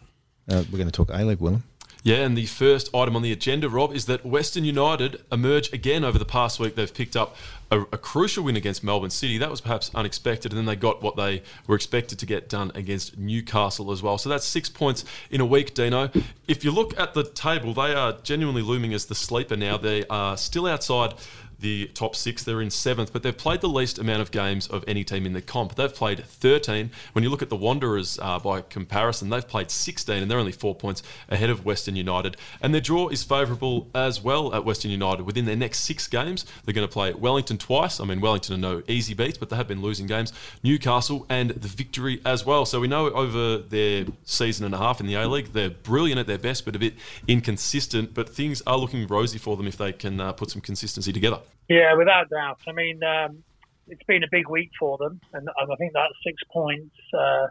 Uh, we're going to talk A League, Willem. Yeah, and the first item on the agenda, Rob, is that Western United emerge again over the past week. They've picked up a, a, crucial win against Melbourne City. That was perhaps unexpected, and then they got what they were expected to get done against Newcastle as well. So that's six points in a week, Dino. If you look at the table, they are genuinely looming as the sleeper now. They are still outside the top six. They're in seventh, but they've played the least amount of games of any team in the comp. They've played 13. When you look at the Wanderers uh, by comparison, they've played 16, and they're only four points ahead of Western United. And their draw is favourable as well at Western United. Within their next six games, they're going to play Wellington twice. I mean, Wellington are no easy beats, but they have been losing games. Newcastle and the victory as well. So we know over their season and a half in the A League, they're brilliant at their best, but a bit inconsistent. But things are looking rosy for them if they can uh, put some consistency together. Yeah, without doubt. I mean, um, it's been a big week for them, and, I think that six points uh,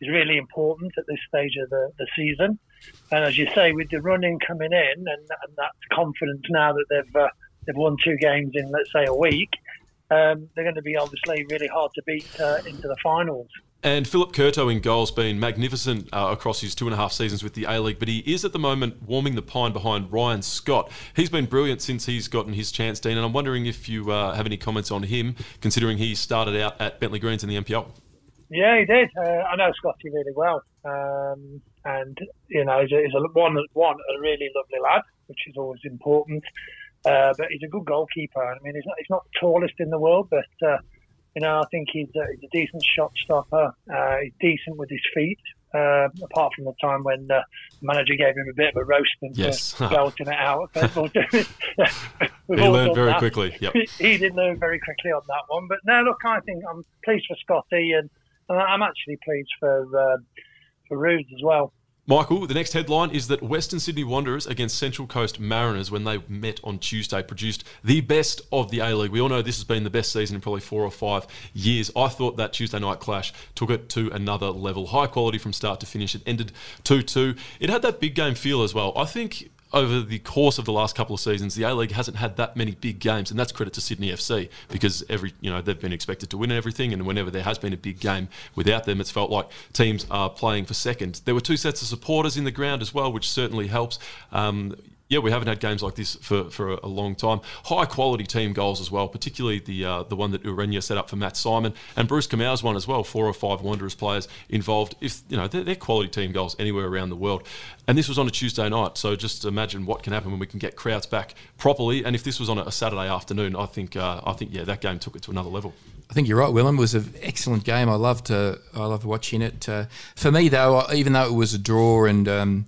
is really important at this stage of the, the season. And as you say, with the running coming in and, and that confidence now that they've uh, they've won two games in, let's say, a week, um, they're going to be obviously really hard to beat uh, into the finals. And Filip Kurto in goals been magnificent uh, across his two and a half seasons with the A League, but he is at the moment warming the pine behind Ryan Scott. He's been brilliant since he's gotten his chance, Dean, and I'm wondering if you uh, have any comments on him, considering he started out at Bentleigh Greens in the NPL. Yeah, he did. Uh, I know Scotty really well, um, and you know he's, a, he's a, one, one a really lovely lad, which is always important. Uh, but he's a good goalkeeper. I mean, he's not he's not the tallest in the world, but uh, you know, I think he's a, he's a decent shot stopper. Uh, he's decent with his feet. Uh, apart from the time when uh, the manager gave him a bit of a roasting yes. for belting it out. he learned very that. quickly. Yep. he did learn very quickly on that one. But no, look, I think I'm pleased for Scotty, and, and I'm actually pleased for uh, for Rudes as well. Michael, the next headline is that Western Sydney Wanderers against Central Coast Mariners, when they met on Tuesday, produced the best of the A League. We all know this has been the best season in probably four or five years. I thought that Tuesday night clash took it to another level. High quality from start to finish. It ended 2 2. It had that big game feel as well. I think over the course of the last couple of seasons, the A League hasn't had that many big games, and that's credit to Sydney FC because every you know they've been expected to win everything, and whenever there has been a big game without them, it's felt like teams are playing for second. There were two sets of supporters in the ground as well, which certainly helps. Um, yeah, we haven't had games like this for, for a, long time. High quality team goals as well, particularly the uh, the one that Ureña set up for Matt Simon and Bruce Kamau's one as well. Four or five Wanderers players involved. If you know they're, they're, quality team goals anywhere around the world, and this was on a Tuesday night. So just imagine what can happen when we can get crowds back properly. And if this was on a Saturday afternoon, I think uh, I think yeah that game took it to another level. I think you're right, Willem. It was an excellent game. I loved uh, I loved watching it. Uh, for me, though, even though it was a draw and um,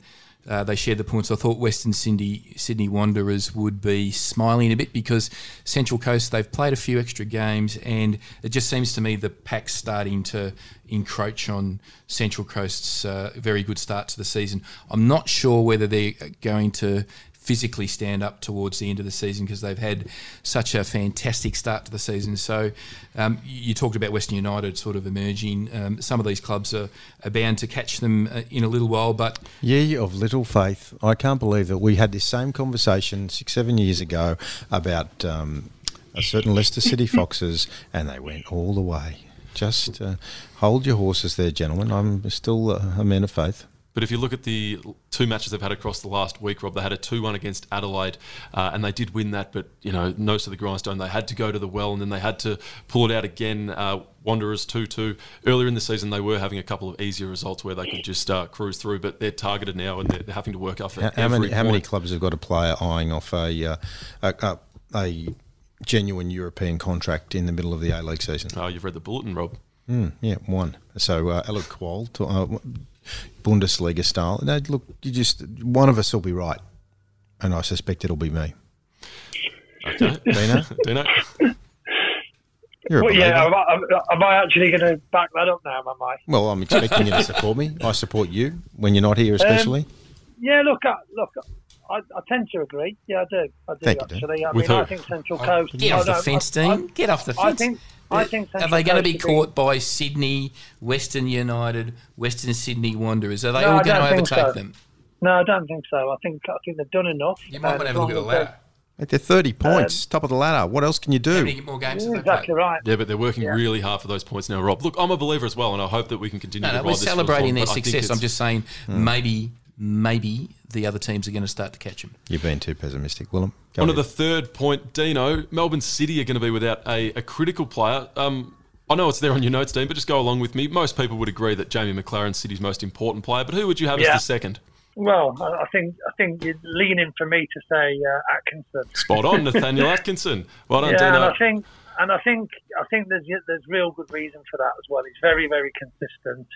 uh, they shared the points. I thought Western Sydney Sydney Wanderers would be smiling a bit because Central Coast they've played a few extra games, and it just seems to me the pack's starting to encroach on Central Coast's uh, very good start to the season. I'm not sure whether they're going to physically stand up towards the end of the season because they've had such a fantastic start to the season. So um, you talked about Western United sort of emerging. Um, some of these clubs are, are bound to catch them uh, in a little while, but Ye of little faith. I can't believe that we had this same conversation six, seven years ago about um, a certain Leicester City Foxes, and they went all the way. Just uh, hold your horses there, gentlemen. I'm still uh, a man of faith. But if you look at the two matches they've had across the last week, Rob, they had a 2 1 against Adelaide, uh, and they did win that, but, you know, nose to the grindstone. They had to go to the well, and then they had to pull it out again. Uh, Wanderers 2 2. Earlier in the season, they were having a couple of easier results where they could just uh, cruise through, but they're targeted now, and they're, they're having to work off How, many, how many clubs have got a player eyeing off a, uh, a, a, a genuine European contract in the middle of the A League season? Oh, you've read the bulletin, Rob. Mm, yeah, one. So uh, Alou Kuol, to, uh, Bundesliga style. No, look, you just one of us will be right, and I suspect it'll be me. Okay. Dino? Dino? You're Well, yeah, am I, am I actually going to back that up now? Am I? Well, I'm expecting you to support me. I support you when you're not here, especially. Um, yeah, look, I, look, I, I tend to agree. Yeah, I do. I do Thank you, I With mean, I think Central Coast. get off the don't- fence, I- I- Dean. Get off the I fence. think. I think. Are they going to be should caught by Sydney, Western United, Western Sydney Wanderers? Are they No, all going to overtake so. them? No, I don't think so. I think I think they've done enough. You might And want to have a look at the ladder. Mate, They're 30 um, points, top of the ladder. What else can you do? many more games they're- have they Exactly played? right. Yeah, but they're working really hard for those points now, Rob. Look, I'm a believer as well, and I hope that we can continue No, to no, ride we're this celebrating their I think success. I'm just saying hmm. maybe, maybe the other teams are going to start to catch him. You've been too pessimistic, Willem. Go On to the third point, Dino. Melbourne City are going to be without a, a critical player. Um, I know it's there on your notes, Dean, but just go along with me. Most people would agree that Jamie McLaren's City's most important player, but who would you have Yeah. as the second? Well, I I think I think you're leaning for me to say uh, Atkinson. Spot on, Nathaniel Atkinson. Well done, yeah, and I think and I think I think there's there's real good reason for that as well. He's very very consistent,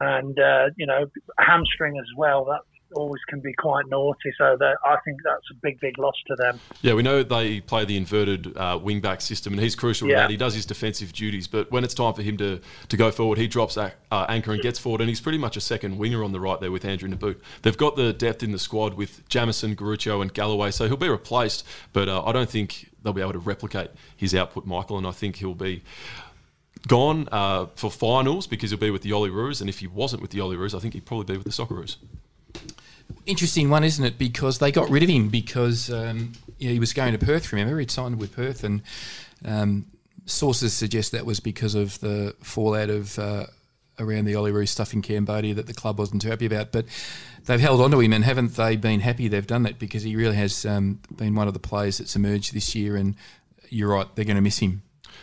and uh, you know hamstring as well. That always can be quite naughty. So that I think that's a big big loss to them. Yeah, we know they play the inverted uh, wing back system, and he's crucial Yeah. in that. He does his defensive duties, but when it's time for him to, to go forward, he drops uh, anchor and gets forward, and he's pretty much a second winger on the right there with Andrew Nabbout. They've got the depth in the squad with Jamieson, Garuccio, and Galloway, so he'll be replaced, but uh, I don't think they'll be able to replicate his output, Michael, and I think he'll be gone uh, for finals because he'll be with the Olyroos, and if he wasn't with the Olyroos, I think he'd probably be with the Socceroos. Interesting one, isn't it? Because they got rid of him because um, yeah, he was going to Perth. Remember, he'd signed with Perth, and um, sources suggest that was because of the fallout of uh, around the Olyroos stuff in Cambodia that the club wasn't too happy about. But they've held on to him, and haven't they been happy they've done that because he really has um, been one of the players that's emerged this year. And you're right, they're going to miss him.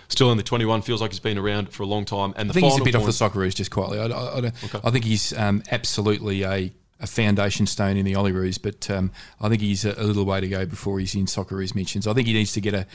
Still in the 21, feels like he's been around for a long time. And the I think he's a bit off the Socceroos, just quietly. I, I, I, don't- I think he's um, absolutely a, a foundation stone in the Olyroos, but um, I think he's a, a little way to go before he's in Socceroos mentions. I think he needs to get a,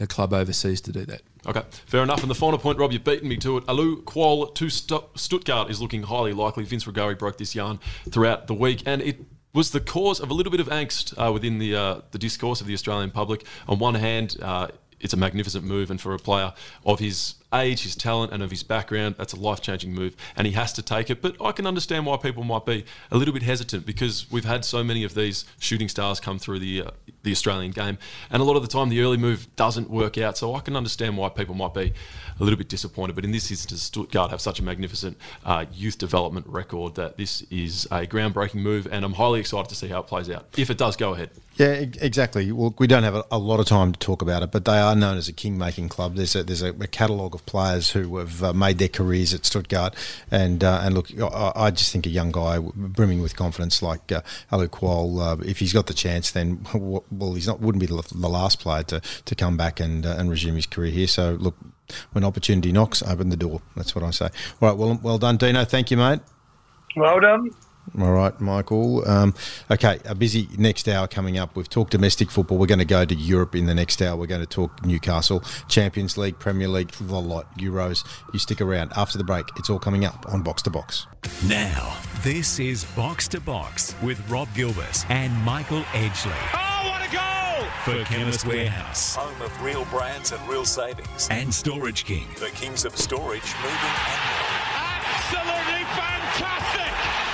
a club overseas to do that. Okay, fair enough. And the final point, Rob, you've beaten me to it. Alou Kuol to Stu- Stuttgart is looking highly likely. Vince Rugari broke this yarn throughout the week, and it was the cause of a little bit of angst uh, within the uh, the discourse of the Australian public. On one hand, uh, it's a magnificent move, and for a player of his age, his talent, and of his background, that's a life changing move, and he has to take it. But I can understand why people might be a little bit hesitant because we've had so many of these shooting stars come through the uh, the Australian game, and a lot of the time the early move doesn't work out. So I can understand why people might be a little bit disappointed. But in this instance, Stuttgart have such a magnificent uh, youth development record that this is a groundbreaking move, and I'm highly excited to see how it plays out if it does go ahead. Yeah, exactly. Well, we don't have a, a lot of time to talk about it, but they are known as a king-making club. There's a, there's a, a catalogue of players who have uh, made their careers at Stuttgart, and uh, and look, I, I just think a young guy brimming with confidence like uh, Alou Kuol, uh, if he's got the chance, then well, he's not wouldn't be the, last player to, to come back and uh, and resume his career here. So look, when opportunity knocks, open the door. That's what I say. All right, well, well done, Dino. Thank you, mate. Well done. All right, Michael. Um, okay, a busy next hour coming up. We've talked domestic football. We're going to go to Europe in the next hour. We're going to talk Newcastle, Champions League, Premier League, the lot, Euros. You stick around. After the break, it's all coming up on Box to Box. Now, this is Box to Box with Rob Gilbert and Michael Edgley Oh, what a goal! for Chemist Warehouse Home of real brands and real savings. and Storage King. The kings of storage, moving and. Absolutely fantastic!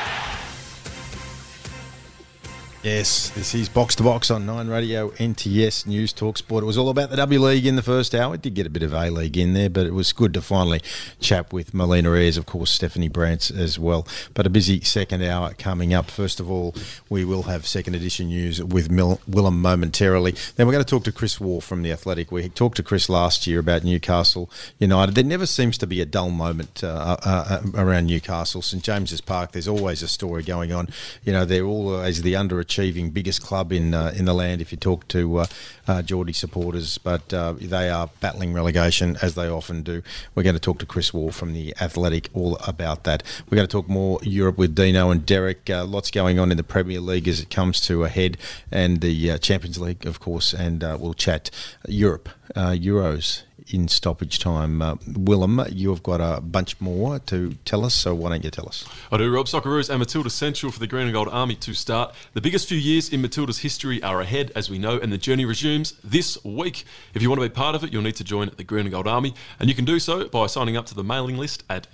Yes, this is Box to Box on Nine Radio, NTS News Talk Sport. It was all about the W League in the first hour. It did get a bit of A League in there, but it was good to finally chat with Melina Ayres, of course, Stephanie Brantz as well. But a busy second hour coming up. First of all, we will have second edition news with Mil- Willem momentarily. Then we're going to talk to Chris Waugh from The Athletic. We talked to Chris last year about Newcastle United. There never seems to be a dull moment uh, uh, uh, around Newcastle. St James's Park, there's always a story going on. You know, they're always the biggest club in uh, in the land if you talk to uh, uh, Geordie supporters, but uh, they are battling relegation as they often do. We're going to talk to Chris Waugh from the Athletic all about that. We're going to talk more Europe with Dino and Derek. Uh, lots going on in the Premier League as it comes to a head, and the Champions League, of course, and we'll chat Europe, Euros in stoppage time. Uh, Willem, you have got a bunch more to tell us, so why don't you tell us? I do, Rob. Socceroos and Matilda Central for the Green and Gold Army to start. The biggest few years in Matilda's history are ahead, as we know, and the journey resumes this week. If you want to be part of it, you'll need to join the Green and Gold Army, and you can do so by signing up to the mailing list at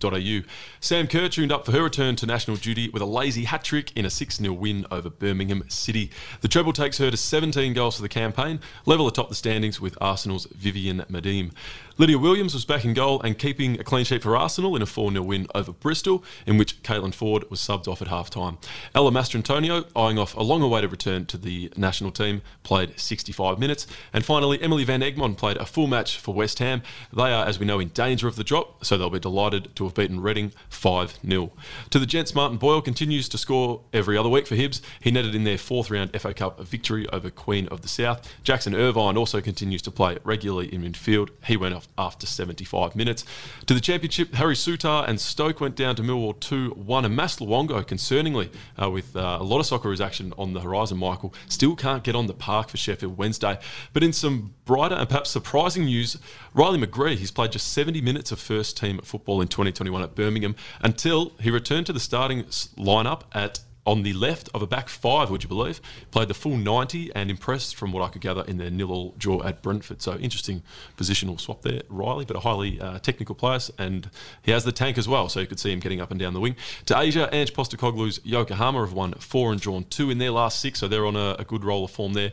ggatravel.com.au. Sam Kerr tuned up for her return to national duty with a lazy hat trick in a 6 0 win over Birmingham City. The treble takes her to 17 goals for the campaign, level atop the standings with Arsenal's Vivianne Miedema. Lydia Williams was back in goal and keeping a clean sheet for Arsenal in a 4 0 win over Bristol, in which Caitlin Foord was subbed off at half time. Ella Mastrantonio, eyeing off a long awaited return to the national team, played 65 minutes. And finally, Emily Van Egmond played a full match for West Ham. They are, as we know, in danger of the drop, so they'll be delighted to have beaten Reading 5 0. To the Gents, Martin Boyle continues to score every other week for Hibs. He netted in their fourth round FA Cup victory over Queen of the South. Jackson Irvine also continues to play regularly in midfield. He went after 75 minutes. To the Championship, Harry Souttar and Stoke went down to Millwall 2 1. And Mas Luongo, concerningly, uh, with uh, a lot of Socceroos action on the horizon, Michael, still can't get on the park for Sheffield Wednesday. But in some brighter and perhaps surprising news, Riley McGree, he's played just 70 minutes of first team football in 2021 at Birmingham until he returned to the starting lineup at on the left of a back five, would you believe? Played the full 90 and impressed from what I could gather in their nil-all draw at Brentford. So interesting positional swap there, Riley, but a highly uh, technical player, and he has the tank as well, so you could see him getting up and down the wing. To Asia, Ange Postecoglou's Yokohama have won four and drawn two in their last six, so they're on a, a good roll of form there.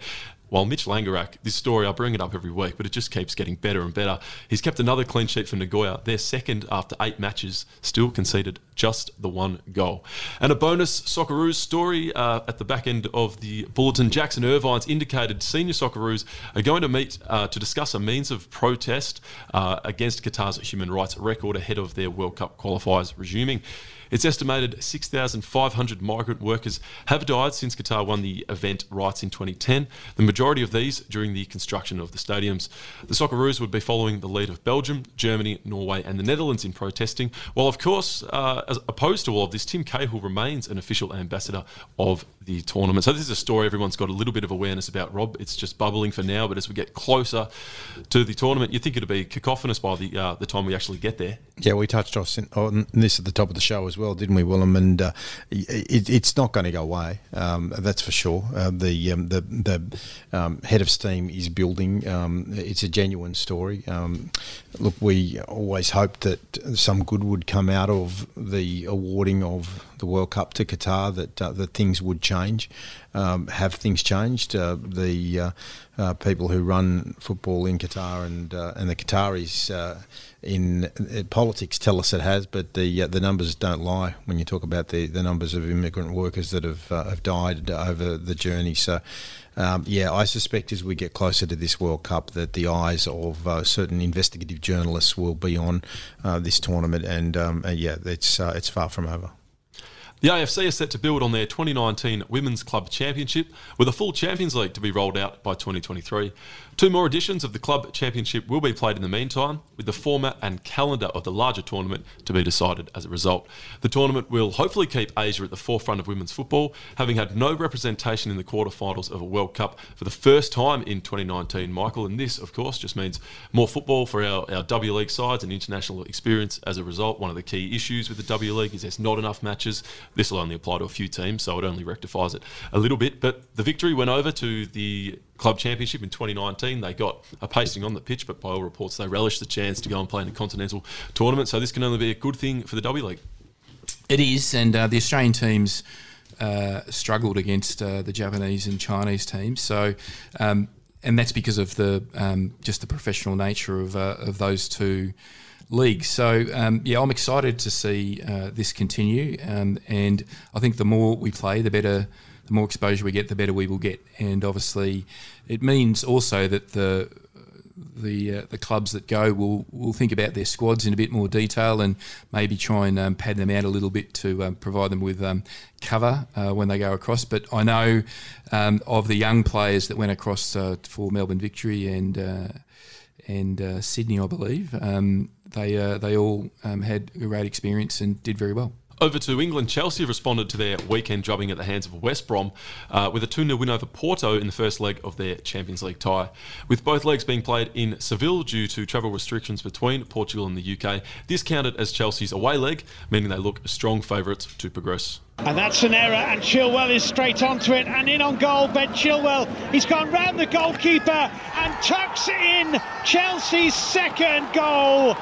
While Mitch Langerak, this story, I bring it up every week, but it just keeps getting better and better. He's kept another clean sheet for Nagoya. They're second after eight matches, still conceded just the one goal. And a bonus Socceroos story uh, at the back end of the bulletin. Jackson Irvine's indicated senior Socceroos are going to meet uh, to discuss a means of protest uh, against Qatar's human rights record ahead of their World Cup qualifiers resuming. It's estimated 6,500 migrant workers have died since Qatar won the event rights in 2010, the majority of these during the construction of the stadiums. The Socceroos would be following the lead of Belgium, Germany, Norway, and the Netherlands in protesting, while, of course, uh, as opposed to all of this, Tim Cahill remains an official ambassador of the tournament. So, this is a story everyone's got a little bit of awareness about, Rob. It's just bubbling for now, but as we get closer to the tournament, you think it'll be cacophonous by the, uh, the time we actually get there. Yeah, we touched on this at the top of the show as well, didn't we, Willem? And uh, it, it's not going to go away. Um, that's for sure. Uh, the um, the the um, head of steam is building. Um, it's a genuine story. Um, look, we always hoped that some good would come out of the awarding of the World Cup to Qatar. That uh, that things would change. Um, have things changed? Uh, the uh, uh, people who run football in Qatar and uh, and the Qataris in politics tell us it has, but the the numbers don't lie when you talk about the, the numbers of immigrant workers that have have died over the journey. So. Um, yeah, I suspect as we get closer to this World Cup that the eyes of uh, certain investigative journalists will be on uh, this tournament, and um, yeah, it's uh, it's far from over. The AFC is set to build on their 2019 Women's Club Championship with a full Champions League to be rolled out by 2023. Two more editions of the Club Championship will be played in the meantime, with the format and calendar of the larger tournament to be decided as a result. The tournament will hopefully keep Asia at the forefront of women's football, having had no representation in the quarterfinals of a World Cup for the first time in 2019, Michael. And this, of course, just means more football for our, our W League sides and international experience as a result. One of the key issues with the W League is there's not enough matches this will only apply to a few teams, so it only rectifies it a little bit. But the victory went over to the club championship in 2019. They got a pasting on the pitch, but by all reports, they relished the chance to go and play in a continental tournament. So this can only be a good thing for the W League. It is, and uh, the Australian teams uh, struggled against uh, the Japanese and Chinese teams. So. Um, and that's because of the um, just the professional nature of, uh, of those two leagues. So um, yeah, I'm excited to see uh, this continue, um, and I think the more we play, the better, the more exposure we get, the better we will get. And obviously, it means also that the the uh, the clubs that go will will think about their squads in a bit more detail and maybe try and um, pad them out a little bit to um, provide them with um, cover uh, when they go across. But I know um, of the young players that went across uh, for Melbourne Victory and uh, and uh, Sydney, I believe. Um, they uh, they all um, had a great experience and did very well. Over to England, Chelsea responded to their weekend drubbing at the hands of West Brom uh, with a 2 0 win over Porto in the first leg of their Champions League tie. With both legs being played in Seville due to travel restrictions between Portugal and the UK, this counted as Chelsea's away leg, meaning they look strong favourites to progress. And that's an error, and Chilwell is straight onto it and in on goal. Ben Chilwell, he's gone round the goalkeeper and tucks in Chelsea's second goal.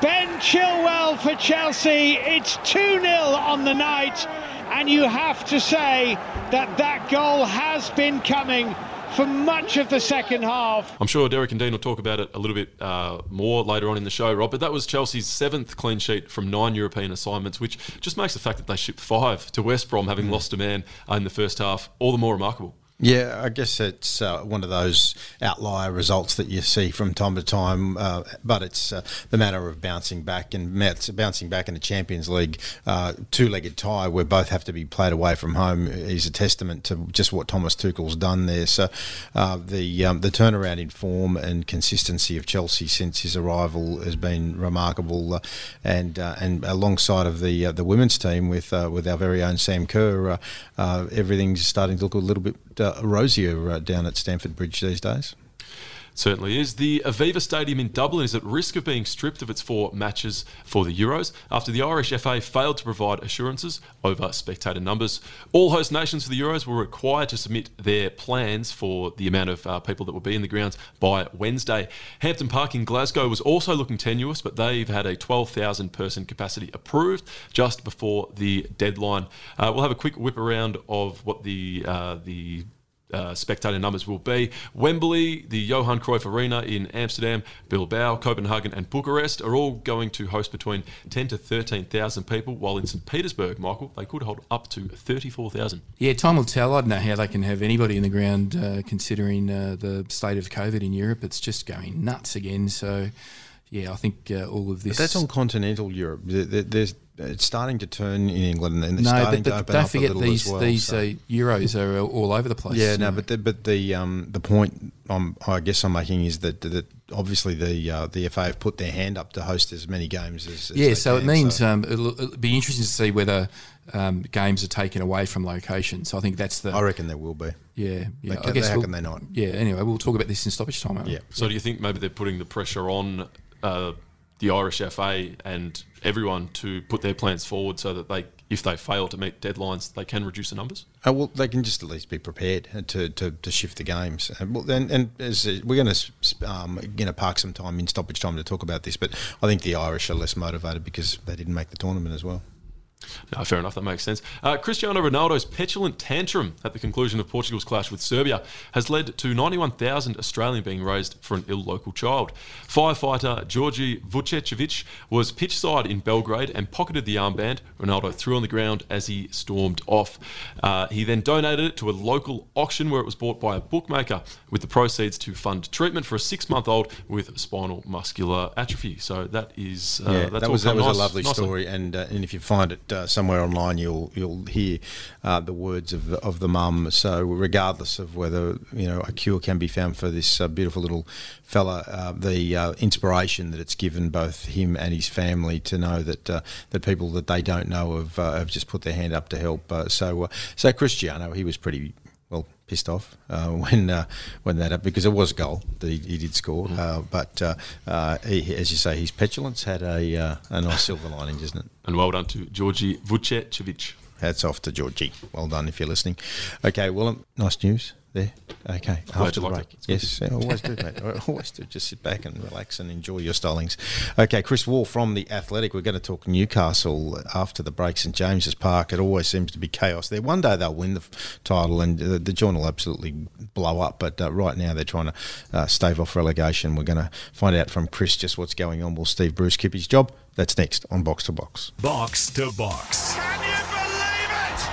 Ben Chilwell for Chelsea. It's 2 0 on the night, and you have to say that that goal has been coming for much of the second half. I'm sure Derek and Dean will talk about it a little bit uh, more later on in the show, Rob. But that was Chelsea's seventh clean sheet from nine European assignments, which just makes the fact that they shipped five to West Brom, having mm. lost a man in the first half, all the more remarkable. Yeah, I guess it's uh, one of those outlier results that you see from time to time, uh, but it's uh, the matter of bouncing back and bouncing back in the Champions League uh, two-legged tie where both have to be played away from home is a testament to just what Thomas Tuchel's done there. So uh, the um, the turnaround in form and consistency of Chelsea since his arrival has been remarkable, uh, and and alongside of the the women's team with with our very own Sam Kerr, everything's starting to look a little bit uh, rosier uh, down at Stamford Bridge these days. Certainly is. The Aviva Stadium in Dublin is at risk of being stripped of its four matches for the Euros after the Irish FA failed to provide assurances over spectator numbers. All host nations for the Euros were required to submit their plans for the amount of uh, people that will be in the grounds by Wednesday. Hampden Park in Glasgow was also looking tenuous, but they've had a 12,000 person capacity approved just before the deadline. Uh, we'll have a quick whip around of what the uh, the uh, spectator numbers will be. Wembley, the Johan Cruyff Arena in Amsterdam, Bilbao, Copenhagen, and Bucharest are all going to host between 10 to 13,000 people, while in St. Petersburg, Michael, they could hold up to 34,000. Yeah, time will tell. I don't know how they can have anybody in the ground uh, considering uh, the state of COVID in Europe. It's just going nuts again. So, yeah, I think uh, all of this. But that's on continental Europe. There's it's starting to turn in England, and they're no, starting but, but to open don't up forget a little these as well. these so. uh, Euros are all over the place. Yeah, no, but the, but the um, the point I'm, I guess I'm making is that that obviously the uh, the FA have put their hand up to host as many games as, as yeah. So can, it means so. Um, it'll, it'll be interesting to see whether um, games are taken away from locations. I think that's the. I reckon there will be. Yeah, yeah. They, I guess how we'll, can they not? Yeah. Anyway, we'll talk about this in stoppage time. Yeah. So do you think maybe they're putting the pressure on? Uh, the Irish FA and everyone to put their plans forward so that they, if they fail to meet deadlines, they can reduce the numbers. Oh, well, they can just at least be prepared to, to, to shift the games. And, well, and, and as, uh, we're going to um, going to park some time in stoppage time to talk about this, but I think the Irish are less motivated because they didn't make the tournament as well. No, fair enough. That makes sense. Uh, Cristiano Ronaldo's petulant tantrum at the conclusion of Portugal's clash with Serbia has led to 91,000 Australian being raised for an ill local child. Firefighter Georgi Vucevic was pitch side in Belgrade and pocketed the armband Ronaldo threw on the ground as he stormed off. Uh, he then donated it to a local auction where it was bought by a bookmaker, with the proceeds to fund treatment for a six-month-old with spinal muscular atrophy. So that is uh, yeah, that's that was that was nice, a lovely nicely. story, and uh, and if you find it uh, somewhere online you'll you'll hear uh, the words of the, of the mum. So regardless of whether you know a cure can be found for this uh, beautiful little fella, uh, the uh, inspiration that it's given both him and his family to know that uh, that people that they don't know have, have just put their hand up to help. so so Cristiano, he was pretty well pissed off uh, when uh, when that happened because it was a goal that he, he did score. Mm. Uh, but uh, uh, he, as you say, his petulance had a uh, a nice silver lining, isn't it? And well done to Georgi Vucevic. Hats off to Georgie. Well done if you're listening. Okay, well, nice news there. Okay, after the break. Yes, I always do, mate. I always do. Just sit back and relax and enjoy your stylings. Okay, Chris Waugh from the Athletic. We're going to talk Newcastle after the break. St James's Park. It always seems to be chaos there. One day they'll win the title and the, the joint will absolutely blow up. But uh, right now they're trying to uh, stave off relegation. We're going to find out from Chris just what's going on. Will Steve Bruce keep his job? That's next on Box to Box. Box to Box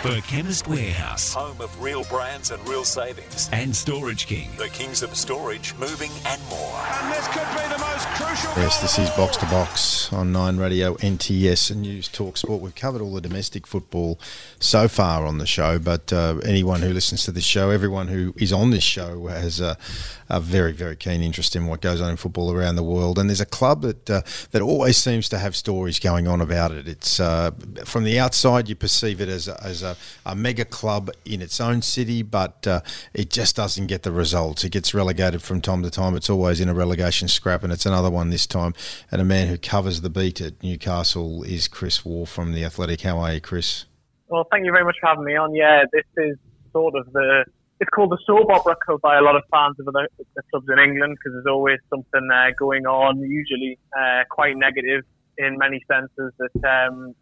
for Chemist Warehouse, home of real brands and real savings, and Storage King, the kings of storage, moving, and more. And this could be the most crucial. Yes, this is Box to Box on Nine Radio, NTS, and News Talk Sport. We've covered all the domestic football so far on the show, but uh, anyone who listens to this show, everyone who is on this show, has a, a, very, very keen interest in what goes on in football around the world. And there's a club that uh, that always seems to have stories going on about it. It's uh, from the outside, you perceive it as a, as a a, mega club in its own city, but uh, it just doesn't get the results. It gets relegated from time to time. It's always in a relegation scrap, and it's another one this time. And a man who covers the beat at Newcastle is Chris Waugh from The Athletic. How are you, Chris? Well, thank you very much for having me on. Yeah, this is sort of the it's called the soap opera by a lot of fans of the, the clubs in England because there's always something uh, going on, usually uh, quite negative in many senses that um,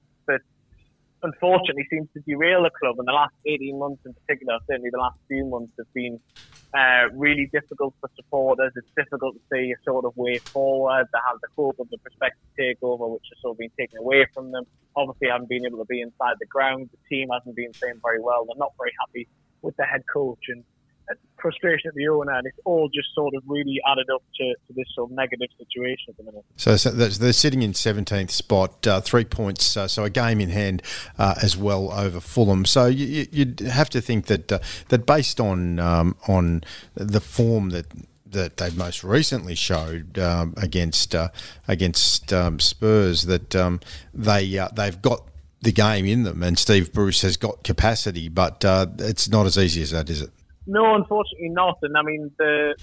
unfortunately seems to derail the club. And the last 18 months in particular, certainly the last few months, have been uh, really difficult for supporters. It's difficult to see a sort of way forward. They have the hope of the prospective takeover, which has sort of been taken away from them. Obviously, haven't been able to be inside the ground. The team hasn't been playing very well. They're not very happy with the head coach. And frustration at the owner, and it's all just sort of really added up to, to this sort of negative situation at the minute. So, so they're sitting in 17th spot, uh, three points, uh, so a game in hand uh, as well over Fulham. So you, would have to think that uh, that based on um, on the form that that they most recently showed um, against uh, against um, Spurs that um, they uh, they've got the game in them, and Steve Bruce has got capacity, but it's not as easy as that, is it? No, unfortunately not. And I mean, the,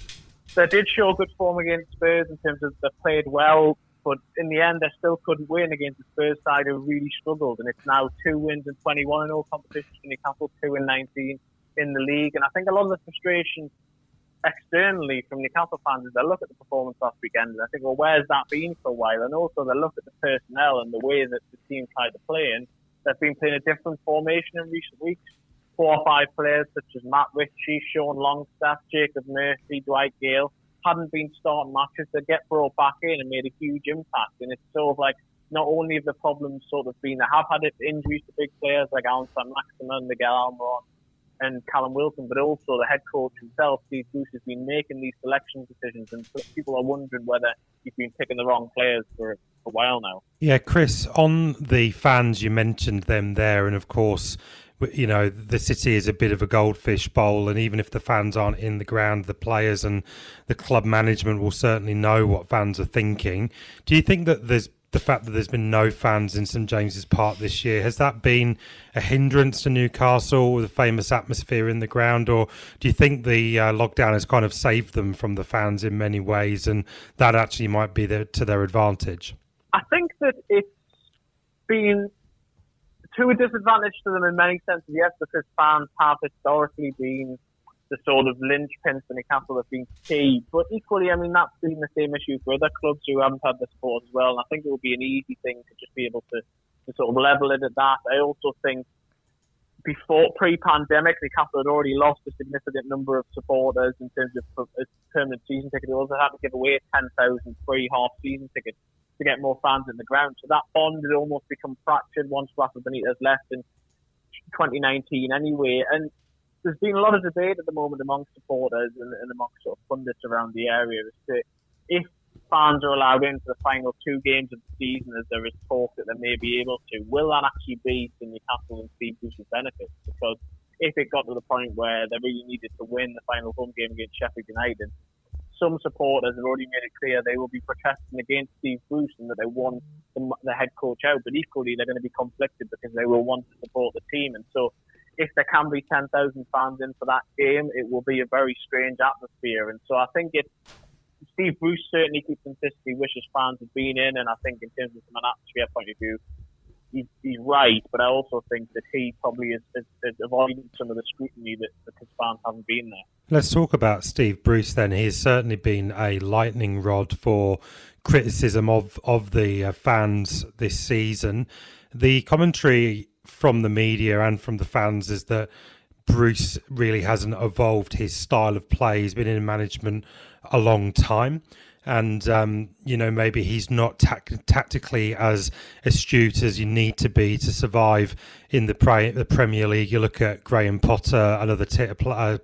they did show good form against Spurs in terms of they played well, but in the end, they still couldn't win against the Spurs side who really struggled. And it's now two wins and 21 in all competitions for Newcastle, two and 19 in the league. And I think a lot of the frustration externally from Newcastle fans is they look at the performance last weekend and they think, well, where's that been for a while? And also they look at the personnel and the way that the team tried to play. And they've been playing a different formation in recent weeks four or five players such as Matt Ritchie, Sean Longstaff, Jacob Murphy, Dwight Gayle hadn't been starting matches. They get brought back in and made a huge impact. And it's sort of like not only have the problems sort of been they have had injuries to big players like Allan Saint-Maximin, Miguel Almiron, and Callum Wilson, but also the head coach himself, Steve Bruce, has been making these selection decisions, and people are wondering whether he's been picking the wrong players for a while now. Yeah, Chris, on the fans, you mentioned them there, and of course, you know the city is a bit of a goldfish bowl and even if the fans aren't in the ground the players and the club management will certainly know what fans are thinking. Do you think that there's the fact that there's been no fans in St James's Park this year has that been a hindrance to Newcastle with the famous atmosphere in the ground? Or do you think the uh, lockdown has kind of saved them from the fans in many ways and that actually might be the, to their advantage? I think that it's been to a disadvantage to them in many senses, yes, because fans have historically been the sort of linchpins for Newcastle have been key. But equally, I mean, that's been the same issue for other clubs who haven't had the support as well. And I think it would be an easy thing to just be able to, to sort of level it at that. I also think before pre-pandemic, Newcastle had already lost a significant number of supporters in terms of permanent season tickets. They also had to give away 10,000 free half-season tickets to get more fans in the ground. So that bond had almost become fractured once Rafa Benitez left in 2019 anyway. And there's been a lot of debate at the moment among supporters and, and amongst sort of pundits around the area as to if fans are allowed into the final two games of the season, as there is talk that they may be able to, will that actually be to Newcastle and Steve Bruce's benefit? Because if it got to the point where they really needed to win the final home game against Sheffield United, some supporters have already made it clear they will be protesting against Steve Bruce and that they want the, the head coach out. But equally, they're going to be conflicted because they will want to support the team. And so, if there can be 10,000 fans in for that game, it will be a very strange atmosphere. And so, I think it. Steve Bruce certainly he wishes fans had been in, and I think in terms of from an atmosphere point of view, he's, he's right, but I also think that he probably is avoiding some of the scrutiny that because fans haven't been there. Let's talk about Steve Bruce then. He's certainly been a lightning rod for criticism of of the uh, fans this season. The commentary from the media and from the fans is that Bruce really hasn't evolved his style of play. He's been in management a long time and um, you know maybe he's not tactically as astute as you need to be to survive in the, pre- the Premier League. You look at Graham Potter, another t- uh,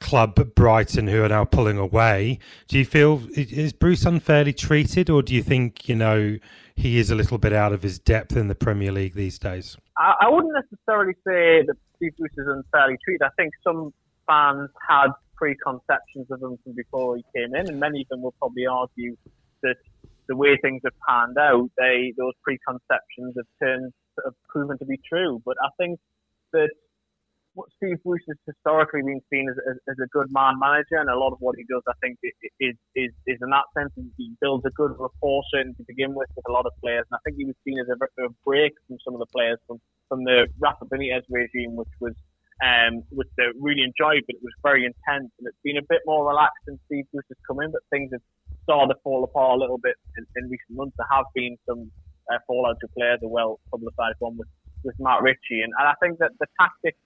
club, Brighton, who are now pulling away. Do you feel is Bruce unfairly treated, or do you think you know he is a little bit out of his depth in the Premier League these days? I, I wouldn't necessarily say that Steve Bruce is unfairly treated. I think some fans had preconceptions of him from before he came in, and many of them will probably argue that the way things have panned out, they those preconceptions have turned have proven to be true. But I think that what Steve Bruce has historically been seen as, as, as, a good man manager, and a lot of what he does, I think, is is is in that sense he builds a good rapport certainly to begin with with a lot of players, and I think he was seen as a, a break from some of the players from from the Rafa Benitez regime, which was um, they really enjoyed, but it was very intense. And it's been a bit more relaxed since Steve Bruce has come in, but things have started to fall apart a little bit in, in recent months. There have been some uh, fallout to players, a well publicised one with, with Matt Ritchie. And, and I think that the tactic